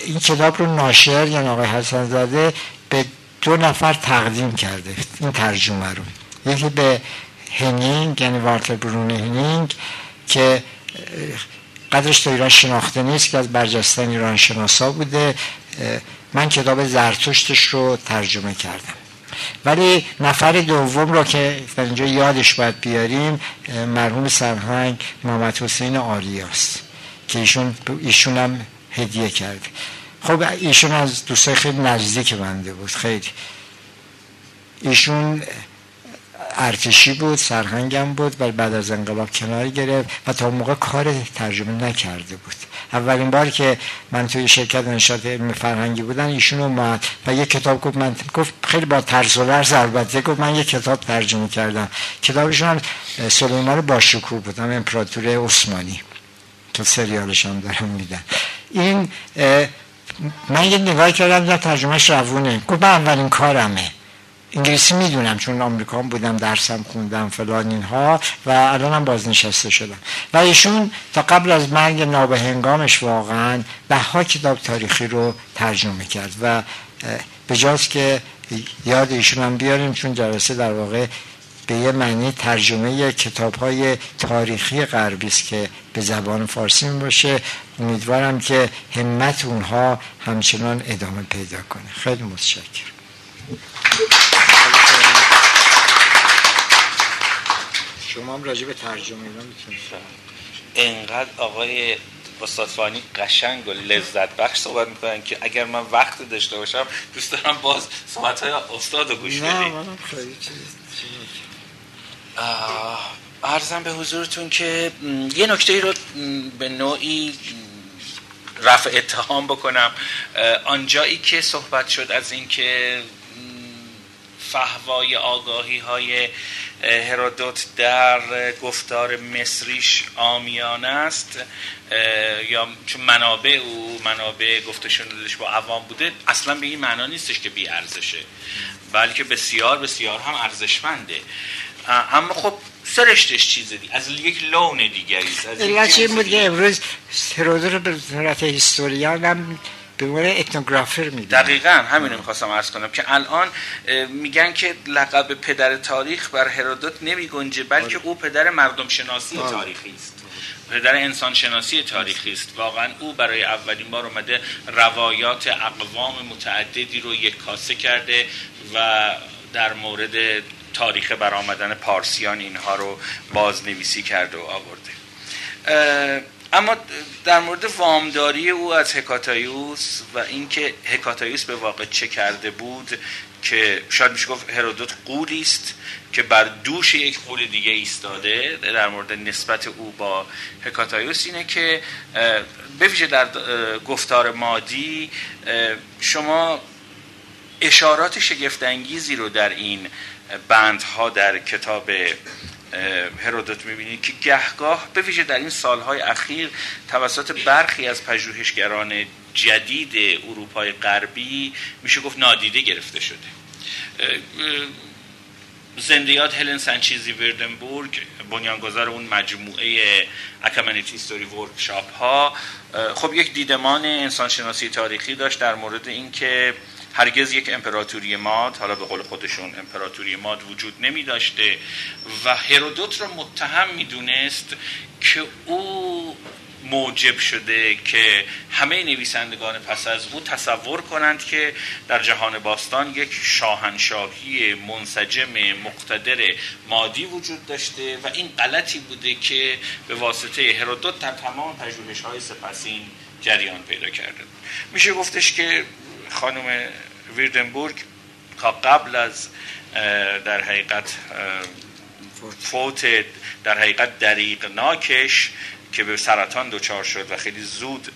این کتاب رو ناشر یعنی آقای حسن زاده به دو نفر تقدیم کرده این ترجمه رو. یکی به هنینگ یعنی وارتر برون هنینگ که قدرش تو ایران شناخته نیست که از برجستان ایران شناسا بوده. من کتاب زرتشتش رو ترجمه کردم. ولی نفر دوم رو که در اینجا یادش باید بیاریم مرحوم سرهنگ محمد حسین آریاست که ایشون, ایشون هم هدیه کرده. خب ایشون از دوستای خیلی نزدیک بنده بود خیلی. ایشون ارتشی بود سرهنگم بود ولی بعد از انقلاب کنار گرفت و تا موقع کار ترجمه نکرده بود. اولین بار که من توی شرکت نشاط علم فرهنگی بودن ایشون اومد و یه کتاب گفت من گفت خیلی با طرز و لرز البته گفت من یه کتاب ترجمه کردم. کتابشون هم سلیمان باشکوه بود هم امپراتور عثمانی تو سریالش هم دارم میدن این من یه نگاه کردم در ترجمهش روونه گفت من اولین کارمه. انگلیسی می‌دونم چون آمریکا بودم درسم خوندم فلان اینها و الانم بازنشسته شدم. و ایشون تا قبل از مرگ نابهنگامش واقعا ده ها کتاب تاریخی رو ترجمه کرد. و به که یاد ایشون هم بیاریم چون جلسه در واقع به یه معنی ترجمه کتاب های تاریخی غربی است که به زبان فارسی باشه امیدوارم که همت اونها همچنان ادامه پیدا کنه. خیلی متشکرم. شما هم راجع به ترجمه اینا می‌تونید انقدر آقای استاد فانی قشنگ و لذت بخش صحبت می‌کنن که اگر من وقت داشته باشم دوست دارم باز صحبت های استاد رو گوش بدیم نه منم خیلی چیز ارزم به حضورتون که یه نکته رو به نوعی رفع اتهام بکنم. آنجایی که صحبت شد از اینکه فهوای آگاهی های هرودوت در گفتار مصریش آمیانه است یا چون منابع او منابع گفتشون با عوام بوده اصلا به این معنا نیستش که بی ارزشه بلکه بسیار بسیار هم ارزشمنده. اما خب سرشتش چیز دی از یک لون دیگری است چی بود که امروز هرودوت رو به صورت هیستوریان هم به عنوان اتنوگرافر میدن دقیقا همین رو می‌خواستم عرض کنم که الان میگن که لقب پدر تاریخ بر هرودوت نمی گنجه بلکه او پدر مردم شناسی تاریخی است. پدر انسان شناسی تاریخی است. واقعا او برای اولین بار اومده روایات اقوام متعددی رو یک کاسه کرده و در مورد تاریخ برآمدن پارسیان اینها رو بازنویسی کرده و آورده. اما در مورد وامداری او از هکاتایوس و اینکه هکاتایوس به واقع چه کرده بود که شاید میشه گفت هرودوت قولی است که بر دوش یک قول دیگه ایستاده در مورد نسبت او با هکاتایوس اینه که بویژه در گفتار مادی شما اشارات شگفتانگیزی رو در این بندها در کتاب هرودوت می‌بینید که گهگاه به ویژه در این سالهای اخیر توسط برخی از پژوهشگران جدید اروپای غربی میشه گفت نادیده گرفته شده. زندیات هلن سنچیزی وردنبورگ بنیانگذار اون مجموعه اکامنیتی هیستوری ورکشاپ ها. خب یک دیدمان انسانشناسی تاریخی داشت در مورد اینکه هرگز یک امپراتوری ماد حالا به قول خودشون امپراتوری ماد وجود نمی داشته و هرودوت را متهم می‌دونست که او موجب شده که همه نویسندگان پس از او تصور کنند که در جهان باستان یک شاهنشاهی منسجم مقتدر مادی وجود داشته و این غلطی بوده که به واسطه هرودوت در تمام پژوهش های سپسین جریان پیدا کرده. میشه گفتش که خانم ویردنبورگ تا قبل از در حقیقت فوت در حقیقت دریق ناکش که به سرطان دچار شد و خیلی زود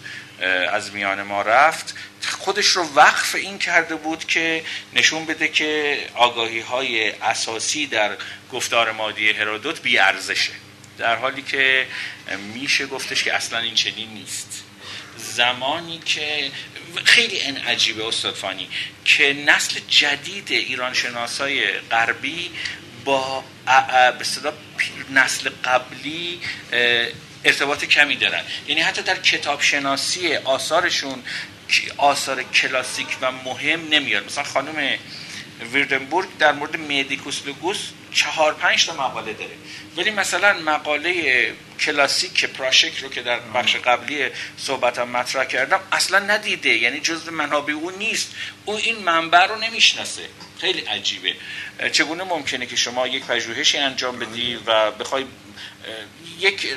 از میان ما رفت. خودش رو وقف این کرده بود که نشون بده که آگاهی های اساسی در گفتار مادی هرودوت بی ارزشه در حالی که میشه گفتش که اصلا این چنین نیست. زمانی که خیلی این عجیبه استاد فانی که نسل جدید ایران شناسای غربی با به نسل قبلی ارتباط کمی دارن. یعنی حتی در کتاب شناسی آثارشون آثار کلاسیک و مهم نمیاد. مثلا خانم ویردنبورگ در مورد میدیکوس لوگوس چهار پنج تا مقاله داره. ولی مثلا مقاله کلاسیک پراشک رو که در بخش قبلی صحبتم مطرح کردم اصلا ندیده. یعنی جزء منابع او نیست. او این منبع رو نمی‌شناسه. خیلی عجیبه. چگونه ممکنه که شما یک پژوهشی انجام بدی و بخوای یک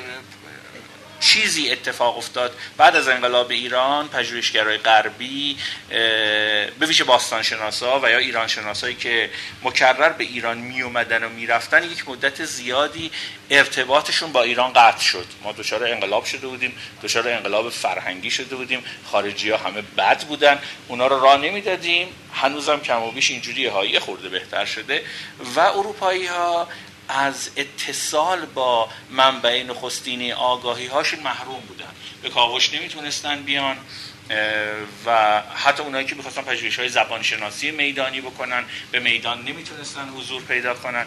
چیزی اتفاق افتاد. بعد از انقلاب ایران پژوهشگرای غربی به ویژه باستان شناسا و یا ایران شناسایی که مکرر به ایران می اومدن و می‌رفتن یک مدت زیادی ارتباطشون با ایران قطع شد. ما دچار انقلاب شده بودیم دچار انقلاب فرهنگی شده بودیم. خارجی ها همه بد بودن. اونا رو راه نمی‌دادیم. هنوزم کم و بیش اینجوری هایی خورده بهتر شده. و اروپایی ها از اتصال با منبع نخستینی آگاهی هاشون محروم بودن. به کاوش نمی‌تونستن بیان و حتی اونایی که می‌خواستن پژوهش های زبانشناسی میدانی بکنن به میدان نمی‌تونستن حضور پیدا کنن.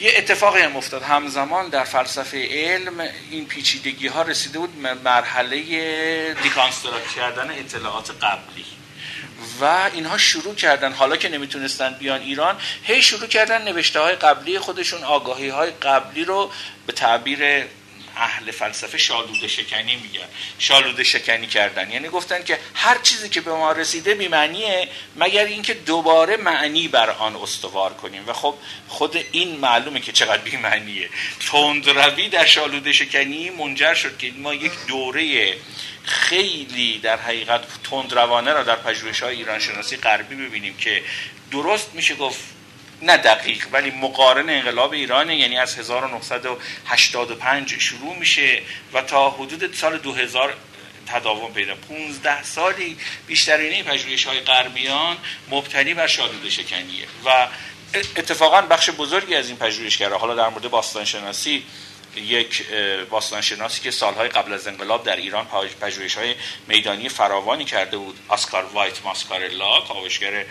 یه اتفاقی هم افتاد. همزمان در فلسفه علم این پیچیدگی ها رسیده بود مرحله دیکانستراکت کردن اطلاعات قبلی. و اینها شروع کردن حالا که نمی‌تونستن بیان ایران هی شروع کردن نوشته های قبلی خودشون آگاهی های قبلی رو به تعبیر اهل فلسفه شالوده شکنی میگن. شالوده شکنی کردن. یعنی گفتن که هر چیزی که به ما رسیده بیمعنیه مگر اینکه دوباره معنی بر آن استوار کنیم. و خب خود این معلومه که چقدر بیمعنیه تندروی در شالوده شکنی منجر شد که ما یک دوره خیلی در حقیقت تندروانه را در پژوهش های ایران شناسی غربی ببینیم که درست میشه گفت نه دقیق ولی مقارن انقلاب ایرانه یعنی از 1985 شروع میشه و تا حدود سال 2000 تداوم پیدا. 15 سالی بیشترین پژوهش های غربیان مبتنی بر شالوده شکنیه. و اتفاقا بخش بزرگی از این پژوهشگرا حالا در مورد باستان شناسی یک باستان شناسی که سالهای قبل از انقلاب در ایران پژوهش های میدانی فراوانی کرده بود آسکار وایت ماسکارلا کاوشگر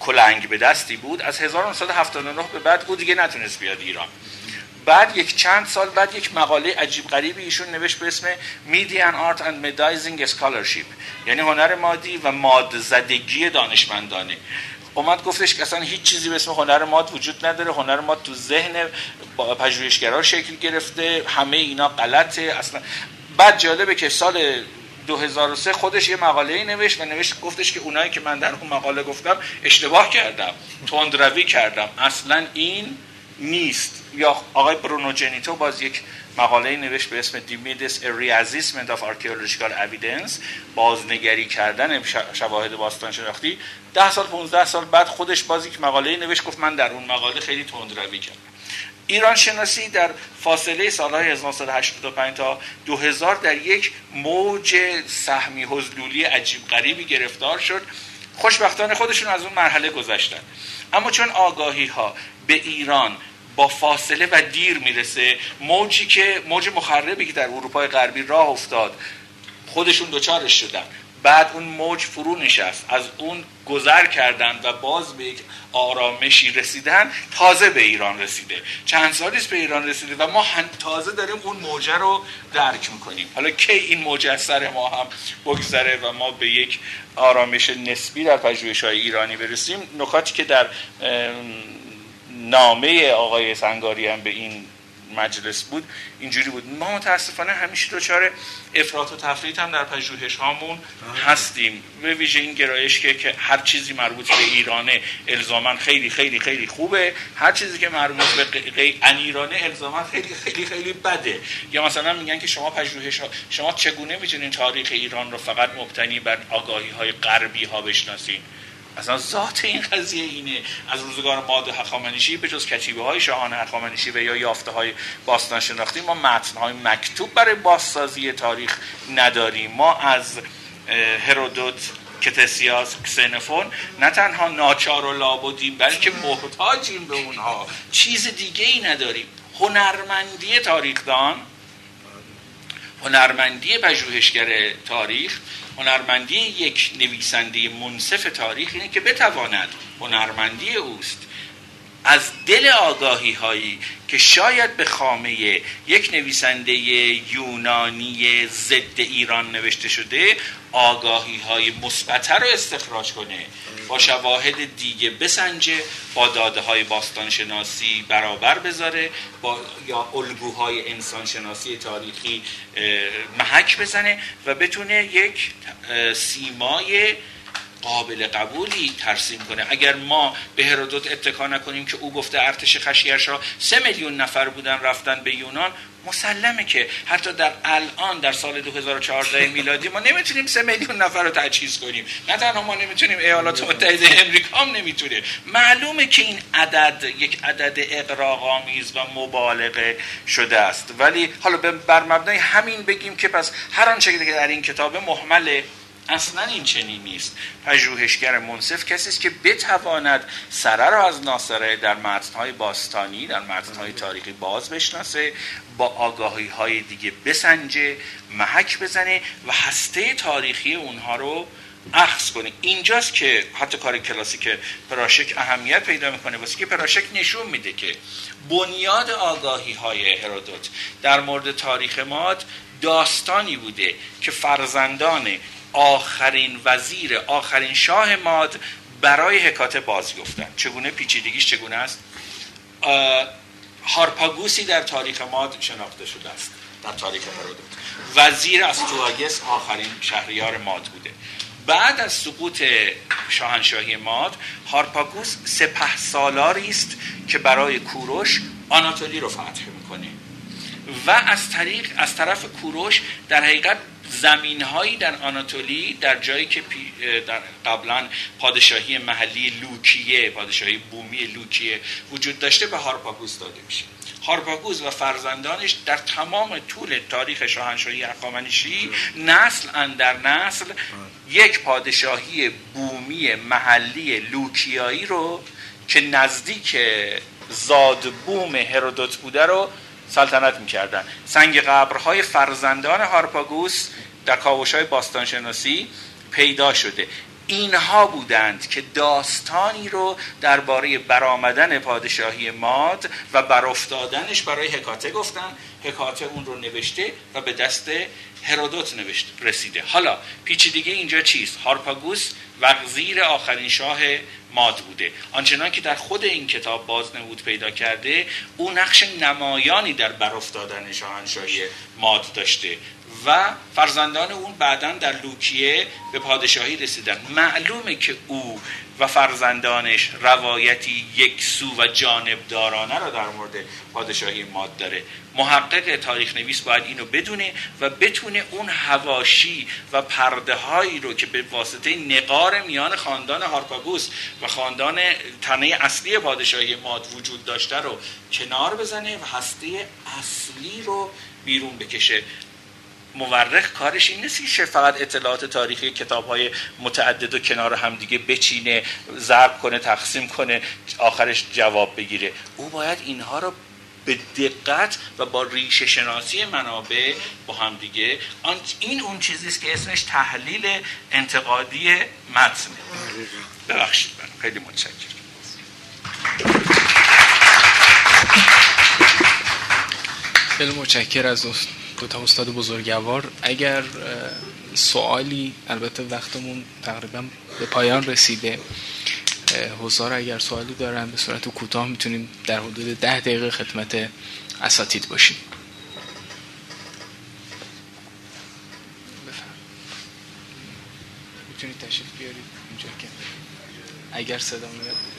کلنگ به دستی بود از 1979 به بعد او دیگه نتونست بیاد ایران. بعد یک چند سال بعد یک مقاله عجیب غریبی ایشون نوشت به اسم Median Art and Medizing Scholarship یعنی هنر مادی و ماد زدگی دانشمندانه. اومد گفتش که اصلا هیچ چیزی به اسم هنر ماد وجود نداره هنر ماد تو ذهن پژوهشگرا شکل گرفته همه اینا غلطه اصلا. بعد جالبه که سال 2003 خودش یه مقاله ای نوشت و نوشت گفتش که اونایی که من در اون مقاله گفتم اشتباه کردم تندروی کردم. اصلا این نیست. یا آقای برونو جنیتو باز یک مقاله نوشت به اسم دیمیدس ریازیسمنت of Archaeological Evidence. بازنگری کردن شواهد باستان شناختی ده سال 15 سال بعد خودش باز یک مقاله نوشت گفت من در اون مقاله خیلی تندروی کردم. ایران شناسی در فاصله سالهای 1985 تا 2000 در یک موج سهمی حضلولی عجیب غریبی گرفتار شد. خوشبختانه خودشون از اون مرحله گذشتن. اما چون آگاهی ها به ایران با فاصله و دیر می‌رسه موجی که موج مخربی که در اروپای غربی راه افتاد خودشون دوچارش شدن. بعد اون موج فرو نشست. از اون گذر کردن و باز به یک آرامشی رسیدن تازه به ایران رسیده. چند سالی به ایران رسیده و ما تازه داریم اون موجه رو درک می‌کنیم. حالا کی این موج از سر ما هم بگذره و ما به یک آرامش نسبی در پژوهش های ایرانی برسیم؟ نکاتی که در نامه آقای سنگاری هم به این مجلس بود اینجوری بود. ما متاسفانه همیشه دچار افراط و تفریط هم در پژوهش هامون هستیم. به ویژه این گرایش که, که هر چیزی مربوط به ایرانه الزاما خیلی خیلی خیلی خوبه. هر چیزی که مربوط به ان ایرانه الزاما خیلی خیلی خیلی بده. یا مثلا میگن که شما پژوهش شما چگونه می‌تونین تاریخ ایران رو فقط مبتنی بر آگاهی های غربی ها بشناسین؟ اصلا ذات این قضیه اینه. از روزگار ماد هخامنشی به جز کتیبه های شاهان هخامنشی و یا یافته های باستان شناختی ما متن های مکتوب برای بازسازی تاریخ نداریم. ما از هرودوت کتسیاس کسنفون نه تنها ناچار و لابدیم بلکه محتاجیم به اونها. چیز دیگه ای نداریم. هنرمندی تاریخدان هنرمندی پژوهشگر تاریخ هنرمندی یک نویسنده منصف تاریخ اینه که بتواند هنرمندی اوست. از دل آگاهی هایی که شاید به خامه یک نویسنده یونانی ضد ایران نوشته شده آگاهی های مثبت رو استخراج کنه. با شواهد دیگه بسنجه با داده های باستان شناسی برابر بذاره با یا الگوهای انسان شناسی تاریخی محک بزنه و بتونه یک سیمای قابل قبولی ترسیم کنه. اگر ما به هرودوت اتکا نکنیم که او گفته ارتش خشیرشا سه میلیون نفر بودن رفتن به یونان مسلمه که حتی در الان در سال 2014 میلادی ما نمی‌تونیم سه میلیون نفر رو تجهیز کنیم. نه تنها ما نمی‌تونیم ایالات متحده امریکا هم نمی‌تونه. معلومه که این عدد یک عدد اقراق‌آمیز و مبالغه شده است. ولی حالا بر مبنای همین بگیم که پس هر آنچه که در این کتاب محمله اصلا این چنین نیست. پژوهشگر منصف کسی است که بتواند سره را از ناصره در متنهای باستانی در متنهای تاریخی باز بشناسه با آگاهی های دیگه بسنجه محک بزنه و هسته تاریخی اونها رو اخذ کنه. اینجاست که حتی کار کلاسیک پراشک اهمیت پیدا می‌کنه. واسه که پراشک نشون میده که بنیاد آگاهی های هرودوت در مورد تاریخ ماد داستانی بوده که فرزندان آخرین وزیر آخرین شاه ماد برای حکات باز گفتن. چگونه پیچیدگیش چگونه است؟ هارپاگوسی در تاریخ ماد شناخته شده است. در تاریخ هرودوت وزیر از تواگس آخرین شهریار ماد بوده. بعد از سقوط شاهنشاهی ماد هارپاگوس سپه سالاری است که برای کوروش آناتولی رو فتح می‌کنه. و از طریق از طرف کوروش در حقیقت زمین هایی در آناتولی در جایی که در قبلا پادشاهی محلی لوکیه پادشاهی بومی لوکیه وجود داشته به هارپاگوس داده میشه. هارپاگوس و فرزندانش در تمام طول تاریخ شاهنشاهی هخامنشی نسل در نسل یک پادشاهی بومی محلی لوکیایی رو که نزدیک زادبوم هرودوت بوده رو سلطنت می‌کردن. سنگ قبرهای فرزندان هارپاگوس در کاوش های باستانشناسی پیدا شده. اینها بودند که داستانی رو درباره برآمدن پادشاهی ماد و برافتادنش برای حکاته گفتن. حکاته اون رو نوشته و به دست هرودوت نوشته رسیده. حالا پیچیدگی اینجا چیست؟ هارپاگوس وزیر آخرین شاه ماد بوده. آنچنان که در خود این کتاب بازنمود پیدا کرده او نقش نمایانی در برافتادن شاهنشاهی ماد داشته. و فرزندان اون بعدا در لوکیه به پادشاهی رسیدن. معلومه که او و فرزندانش روایتی یک سو و جانبدارانه را در مورد پادشاهی ماد داره. محقق تاریخ نویس باید اینو بدونه و بتونه اون هواشی و پرده هایی رو که به واسطه نقار میان خاندان هارپاگوس و خاندان تنه اصلی پادشاهی ماد وجود داشته رو کنار بزنه و هسته اصلی رو بیرون بکشه. مورخ کارش این نیست که فقط اطلاعات تاریخی کتاب های متعدد و کنار همدیگه بچینه ضرب کنه تقسیم کنه آخرش جواب بگیره. او باید اینها رو به دقت و با ریشه شناسی منابع با هم دیگه این اون چیزی است که اسمش تحلیل انتقادی متنه ببخشید من خیلی متشکرم. خیلی متشکر از دو تا استاد بزرگوار اگر سوالی البته وقتمون تقریبا به پایان رسیده حضار اگر سوالی دارن به صورت کوتاه می‌تونیم در حدود ده دقیقه خدمت اساتید باشیم. می‌تونید تشریف بیارید اینجا که اگر صدا میاد.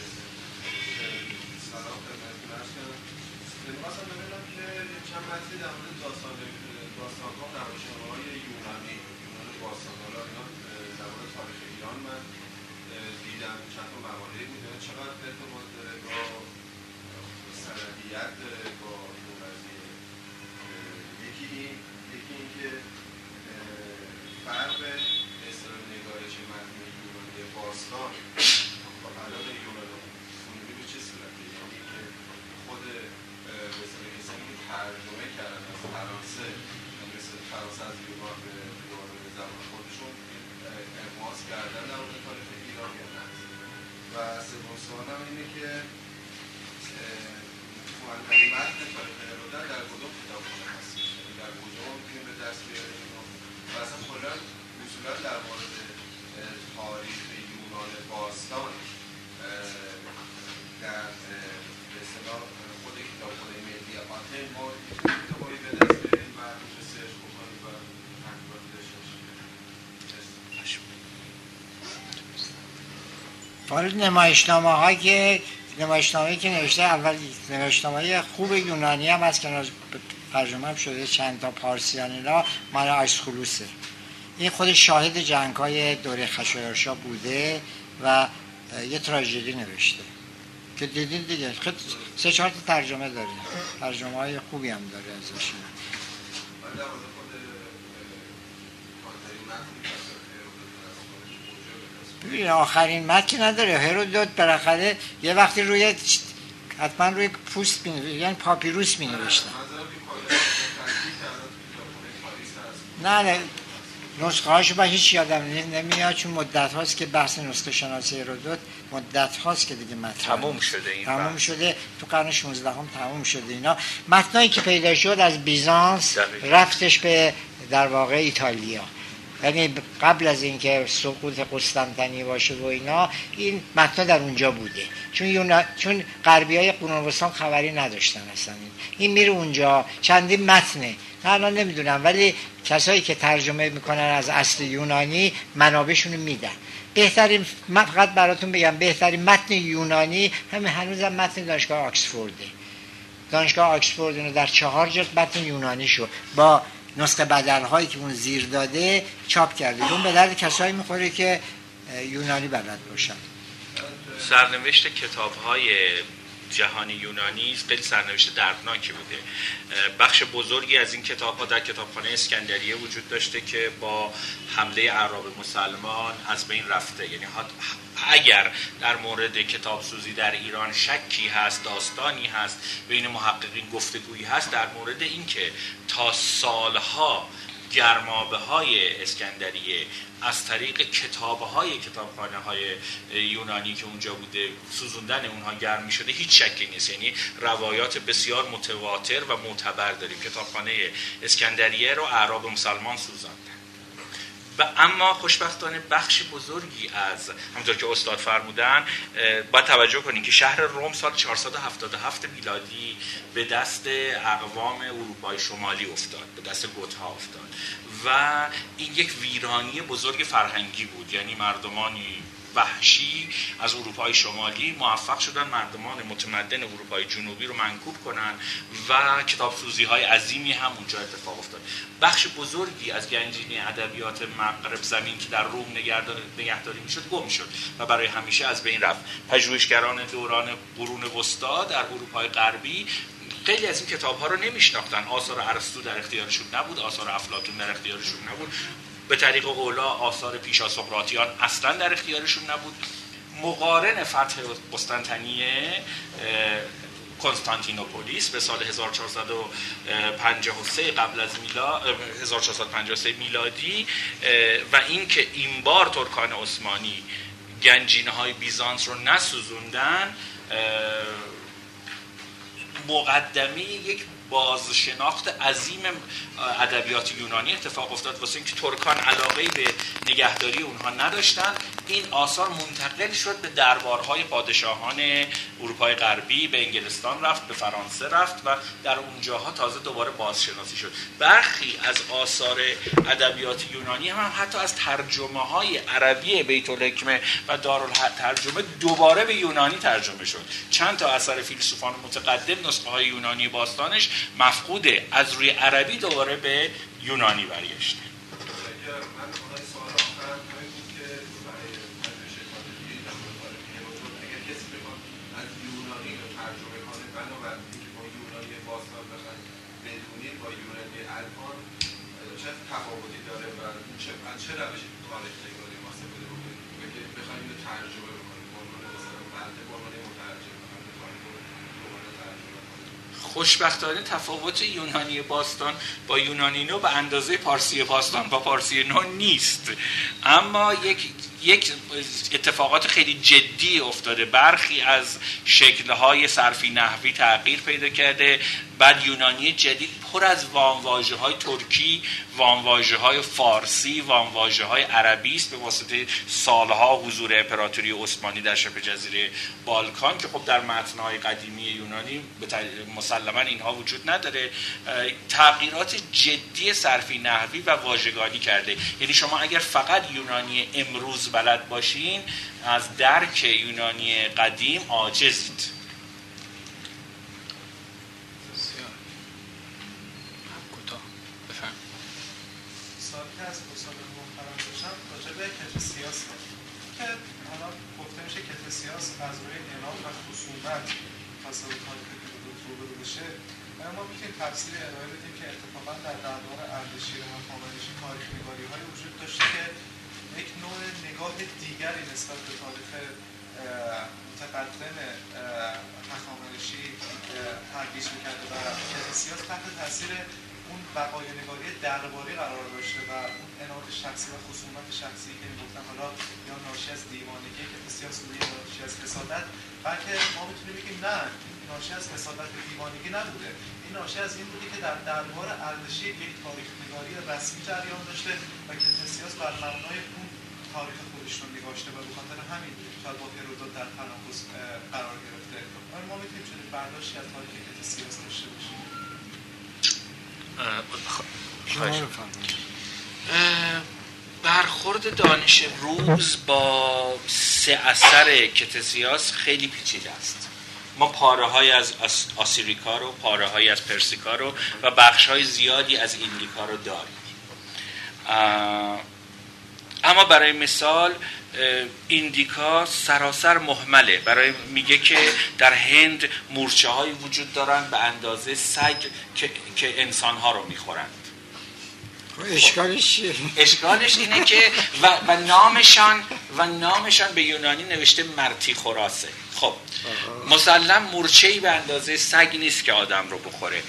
وارد نمایشنامه ها که نمایشنامه که نوشته اول نمایشنامه خوب یونانی هم هست که ترجمه شده چند تا پارسیان اینا. مال خلوصه این خود شاهد جنگ های دوره خشایارشا بوده و یه تراژدی نوشته. که دیدین دیگه سه چهار تا ترجمه داره ترجمه های خوبی هم داره ازش. ببین آخرین متن نداره. هرودوت بالاخره یه وقتی روی حتما روی پوست می یعنی پاپیروس می نوشتن نه نه. نسخه هاشو با هیچ یادم نمیاد چون مدت هاست که بحث نسخه شناسی هرودوت مدت هاست که دیگه مطرح تموم شده این تموم شده. تو قرن 16 هم تموم شده اینا. متنایی که پیدا شد از بیزانس رفتش به در واقع ایتالیا. یعنی قبل از اینکه سقوط قسطنطنیه باشه و اینا این متن در اونجا بوده. چون یونا... چون غربی های قرون خبری نداشتن اصلا. این میره اونجا چندین متنه. من الان نمی‌دونم ولی کسایی که ترجمه می‌کنن از اصل یونانی منابعشون میدن. بهترین من فقط براتون بگم بهترین متن یونانی همین هنوزم متن دانشگاه آکسفورده. دانشگاه آکسفورد در چهار جلد متن یونانی شو با نسخه بدل که اون زیر داده چاپ کرده. اون به درد کسایی می‌خوره که یونانی بلد باشن. سرنوشت کتاب های جهانی یونانی خیلی سرنوشت دردناکی بوده. بخش بزرگی از این کتاب ها در کتابخانه اسکندریه وجود داشته که با حمله عرب مسلمان از بین رفته. یعنی اگر در مورد کتاب سوزی در ایران شکی هست داستانی هست بین محققین گفتگویی هست در مورد اینکه تا سالها گرمابه های اسکندریه از طریق کتاب های کتابخانه های یونانی که اونجا بوده سوزوندن اونها گرم می شده هیچ شکی نیست. یعنی روایات بسیار متواتر و معتبر داریم. کتابخانه اسکندریه رو اعراب مسلمان سوزاندن. و اما خوشبختانه بخش بزرگی از همونطور که استاد فرمودن باید توجه کنیم که شهر روم سال 477 میلادی به دست اقوام اروپای شمالی افتاد به دست گوتها افتاد. و این یک ویرانی بزرگ فرهنگی بود یعنی مردمانی وحشی از اروپای شمالی موفق شدن مردمان متمدن اروپای جنوبی رو منکوب کنن و کتاب سوزی های عظیمی هم اونجا اتفاق افتاد. بخش بزرگی از گنجینه ادبیات مغرب زمین که در روم نگهداری می‌شد گم شد و برای همیشه از بین رفت. پژوهشگران دوران قرون وسطا در اروپای غربی خیلی از این کتاب ها رو نمیشناختن. آثار ارسطو در اختیارشون نبود آثار افلاطون در اختیارشون نبود. به طریق اولا آثار پیشا سقراطیان اصلا در اختیارشون نبود. مقارن فتح قسطنطنیه کنستانتینوپولیس به سال 1453 قبل از میلاد 1453 میلادی و اینکه این بار ترکان عثمانی گنجینه های بیزانس رو نسوزوندن مقدمه یک بازشناخت عظیم ادبیات یونانی اتفاق افتاد واسه اینکه ترکان علاقه به نگهداری اونها نداشتن. این آثار منتقل شد به دربارهای پادشاهان اروپای غربی به انگلستان رفت به فرانسه رفت و در اونجاها تازه دوباره بازشناسی شد. برخی از آثار ادبیات یونانی هم, حتی از ترجمه های عربی بیت الحکمه و ترجمه دوباره به یونانی ترجمه شد. چند تا اثر فیلسوفان متقدم نسخه های یونانی باستانش مفقوده از روی عربی دوباره به یونانی برگشته چه روشی تاریخ نگاری محاسبه بکنید که بخوایم ترجمه بکنیم مثلا بنده به عنوان مترجم خوشبختانه تفاوت یونانی باستان با یونانی نو به اندازه پارسی باستان با پارسی نو نیست. اما یک یک اتفاقات خیلی جدی افتاده. برخی از شکلهای صرفی نحوی تغییر پیدا کرده. بعد یونانی جدید پر از وانواژه های ترکی وانواژه های فارسی وانواژه های عربی است به واسطه سالها حضور امپراتوری عثمانی در شبه جزیره بالکان که خب در متنهای قدیمی یونانی مسلما اینها وجود نداره. تغییرات جدی صرفی نحوی و واژگانی کرده. یعنی شما اگر فقط یونانی امروز بلد باشین از درک یونانی قدیم عاجزید از روی و خصومت تصور تاریخی که روبرو بشه. ما می‌تونیم تفسیر ارائه بدیم که اتفاقا در دربار اردشیر هخامنشی تاریخ نگاری های وجود داشته که یک نوع نگاه دیگری نسبت به تاریخ متقدم هخامنشی ترویج می‌کرده و کلیسیاس تحت تاثیر اون بقای نگاری درباری قرار داشته و اون انات شخصی و خصومت شخصی که می‌گفتن حالا یا ناشی از دیوانگی که بسیار یا ناشی از حسادت بلکه ما می‌تونیم بگیم نه این ناشی از حسادت دیوانگی نبوده. این ناشی از این بوده که در دربار اردشیر یک تاریخ نگاری رسمی جریان داشته و که بر مبنای اون تاریخ خودش رو نگاشته و به خاطر همین شاید با هرودوت در تناقض قرار گرفته. ما می‌تونیم چنین برداشتی از تاریخ کتسیاس داشته باشیم؟ برخورد دانش امروز با سه اثر کتسیاس خیلی پیچیده است. ما پاره های از آسیریکا رو پاره های از پرسیکا رو و بخش های زیادی از ایندیکا رو داریم. اما برای مثال ایندیکا سراسر محمله. برای میگه که در هند مورچه های وجود دارند به اندازه سگ که, که انسان ها رو می‌خورند. اشکالش اشکالش اینه که و, و نامشان و نامشان به یونانی نوشته مرتی خراسه. خب مسلم مورچه به اندازه سگ نیست که آدم رو بخوره.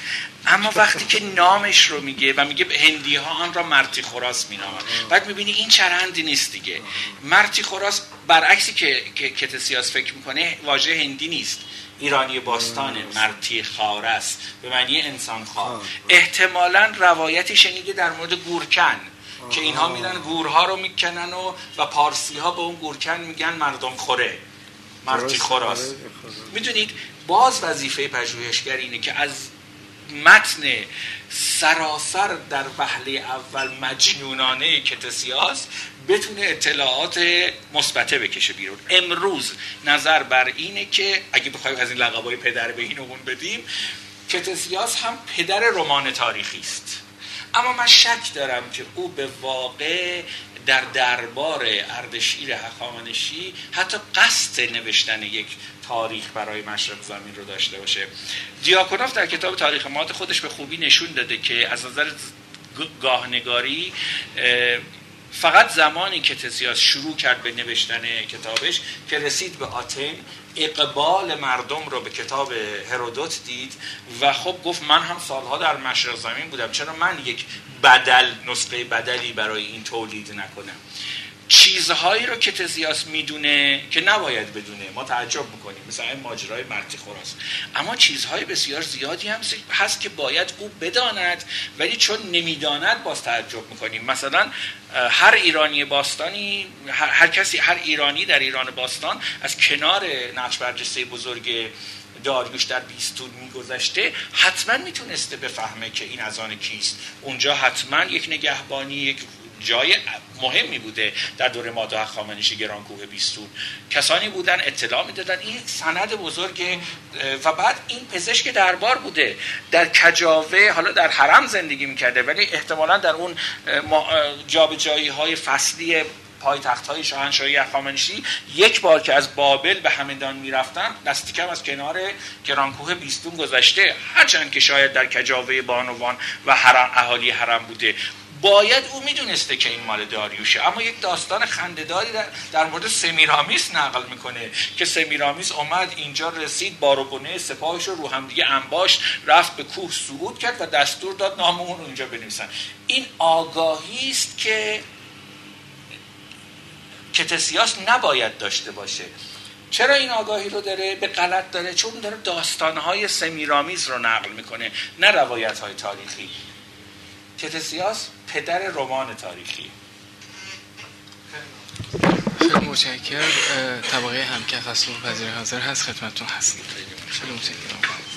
اما وقتی که نامش رو میگه و میگه هندی ها آن را مرتی خراس مینامن بعد می‌بینی این چرندی نیست دیگه. مرتی خراس برعکسی که کت سیاس فکر می‌کنه واژه هندی نیست. ایرانی باستان مرتی خارس به معنی انسان خواه احتمالا روایتی شنیده در مورد گورکن که اینها میرن گورها رو می‌کنن و و پارسی ها به اون گورکن میگن مردم خوره. مرتی خراس. می‌دونید؟ باز وظیفه پژوهشگر اینه که از متن سراسر در وهله اول مجنونانه کتسیاس بتونه اطلاعات مثبته بکشه بیرون. امروز نظر بر اینه که اگه بخوایم از این لقبای پدر به این اون بدیم کتسیاس هم پدر رمان تاریخی است. اما من شک دارم که او به واقع در دربار اردشیر هخامنشی حتی قصد نوشتن یک تاریخ برای مشرق زمین رو داشته باشه. دیاکونوف در کتاب تاریخ مات خودش به خوبی نشون داده که از نظر گاهنگاری فقط زمانی که تسیاس شروع کرد به نوشتن کتابش که رسید به آتن اقبال مردم رو به کتاب هرودوت دید و خب گفت من هم سالها در مشرق زمین بودم چرا من یک بدل نسخه بدلی برای این تولید نکنم؟ چیزهایی رو که تزیاس می‌دونه که نباید بدونه. ما تعجب می‌کنیم. مثلا این ماجرای مرتی خوراست اما چیزهای بسیار زیادی هم هست که باید او بداند ولی چون نمی‌داند باز تعجب می‌کنیم. مثلا هر ایرانی باستانی هر, کسی هر ایرانی در ایران باستان از کنار نقش برجسته بزرگ داریوش در بیستون میگذشته حتما می‌تونسته بفهمه که این از آن کیست. اونجا حتما یک نگهبانی یک جای مهمی بوده در دوره ماده خامنشی گرانکوه بیستون. کسانی بودن اطلاع می‌دادن. این سند بزرگ و بعد این پزشک دربار بوده. در کجاوه حالا در حرم زندگی می‌کرده ولی احتمالا در اون جابجایی های فصلی پایتخت های شاهنشاهی اخامنشی یک بار که از بابل به همدان می‌رفتن دستی کم از کنار گرانکوه بیستون گذشته. هرچند که شاید در کجاوه بانوان و حرم اهالی حرم بوده. باید او می‌دونسته که این مال داریوشه. اما یک داستان خندهداری در, در مورد سمیرامیس نقل می‌کنه که سمیرامیس اومد اینجا رسید باروگونه سپاهش رو هم دیگه انباشت رفت به کوه صعود کرد و دستور داد نام اون رو اینجا بنویسن. این آگاهی است که کتسیاس نباید داشته باشه. چرا این آگاهی رو داره؟ به غلط داره؟ چون داره داستانهای سمیرامیز رو نقل می‌کنه نه روایت های تاریخی. کتسیاس پدر رمان تاریخی. خیلی متشکرم. طبقه همکف از پذیر حاضر هست خدمتتون هست خیلی متشکرم.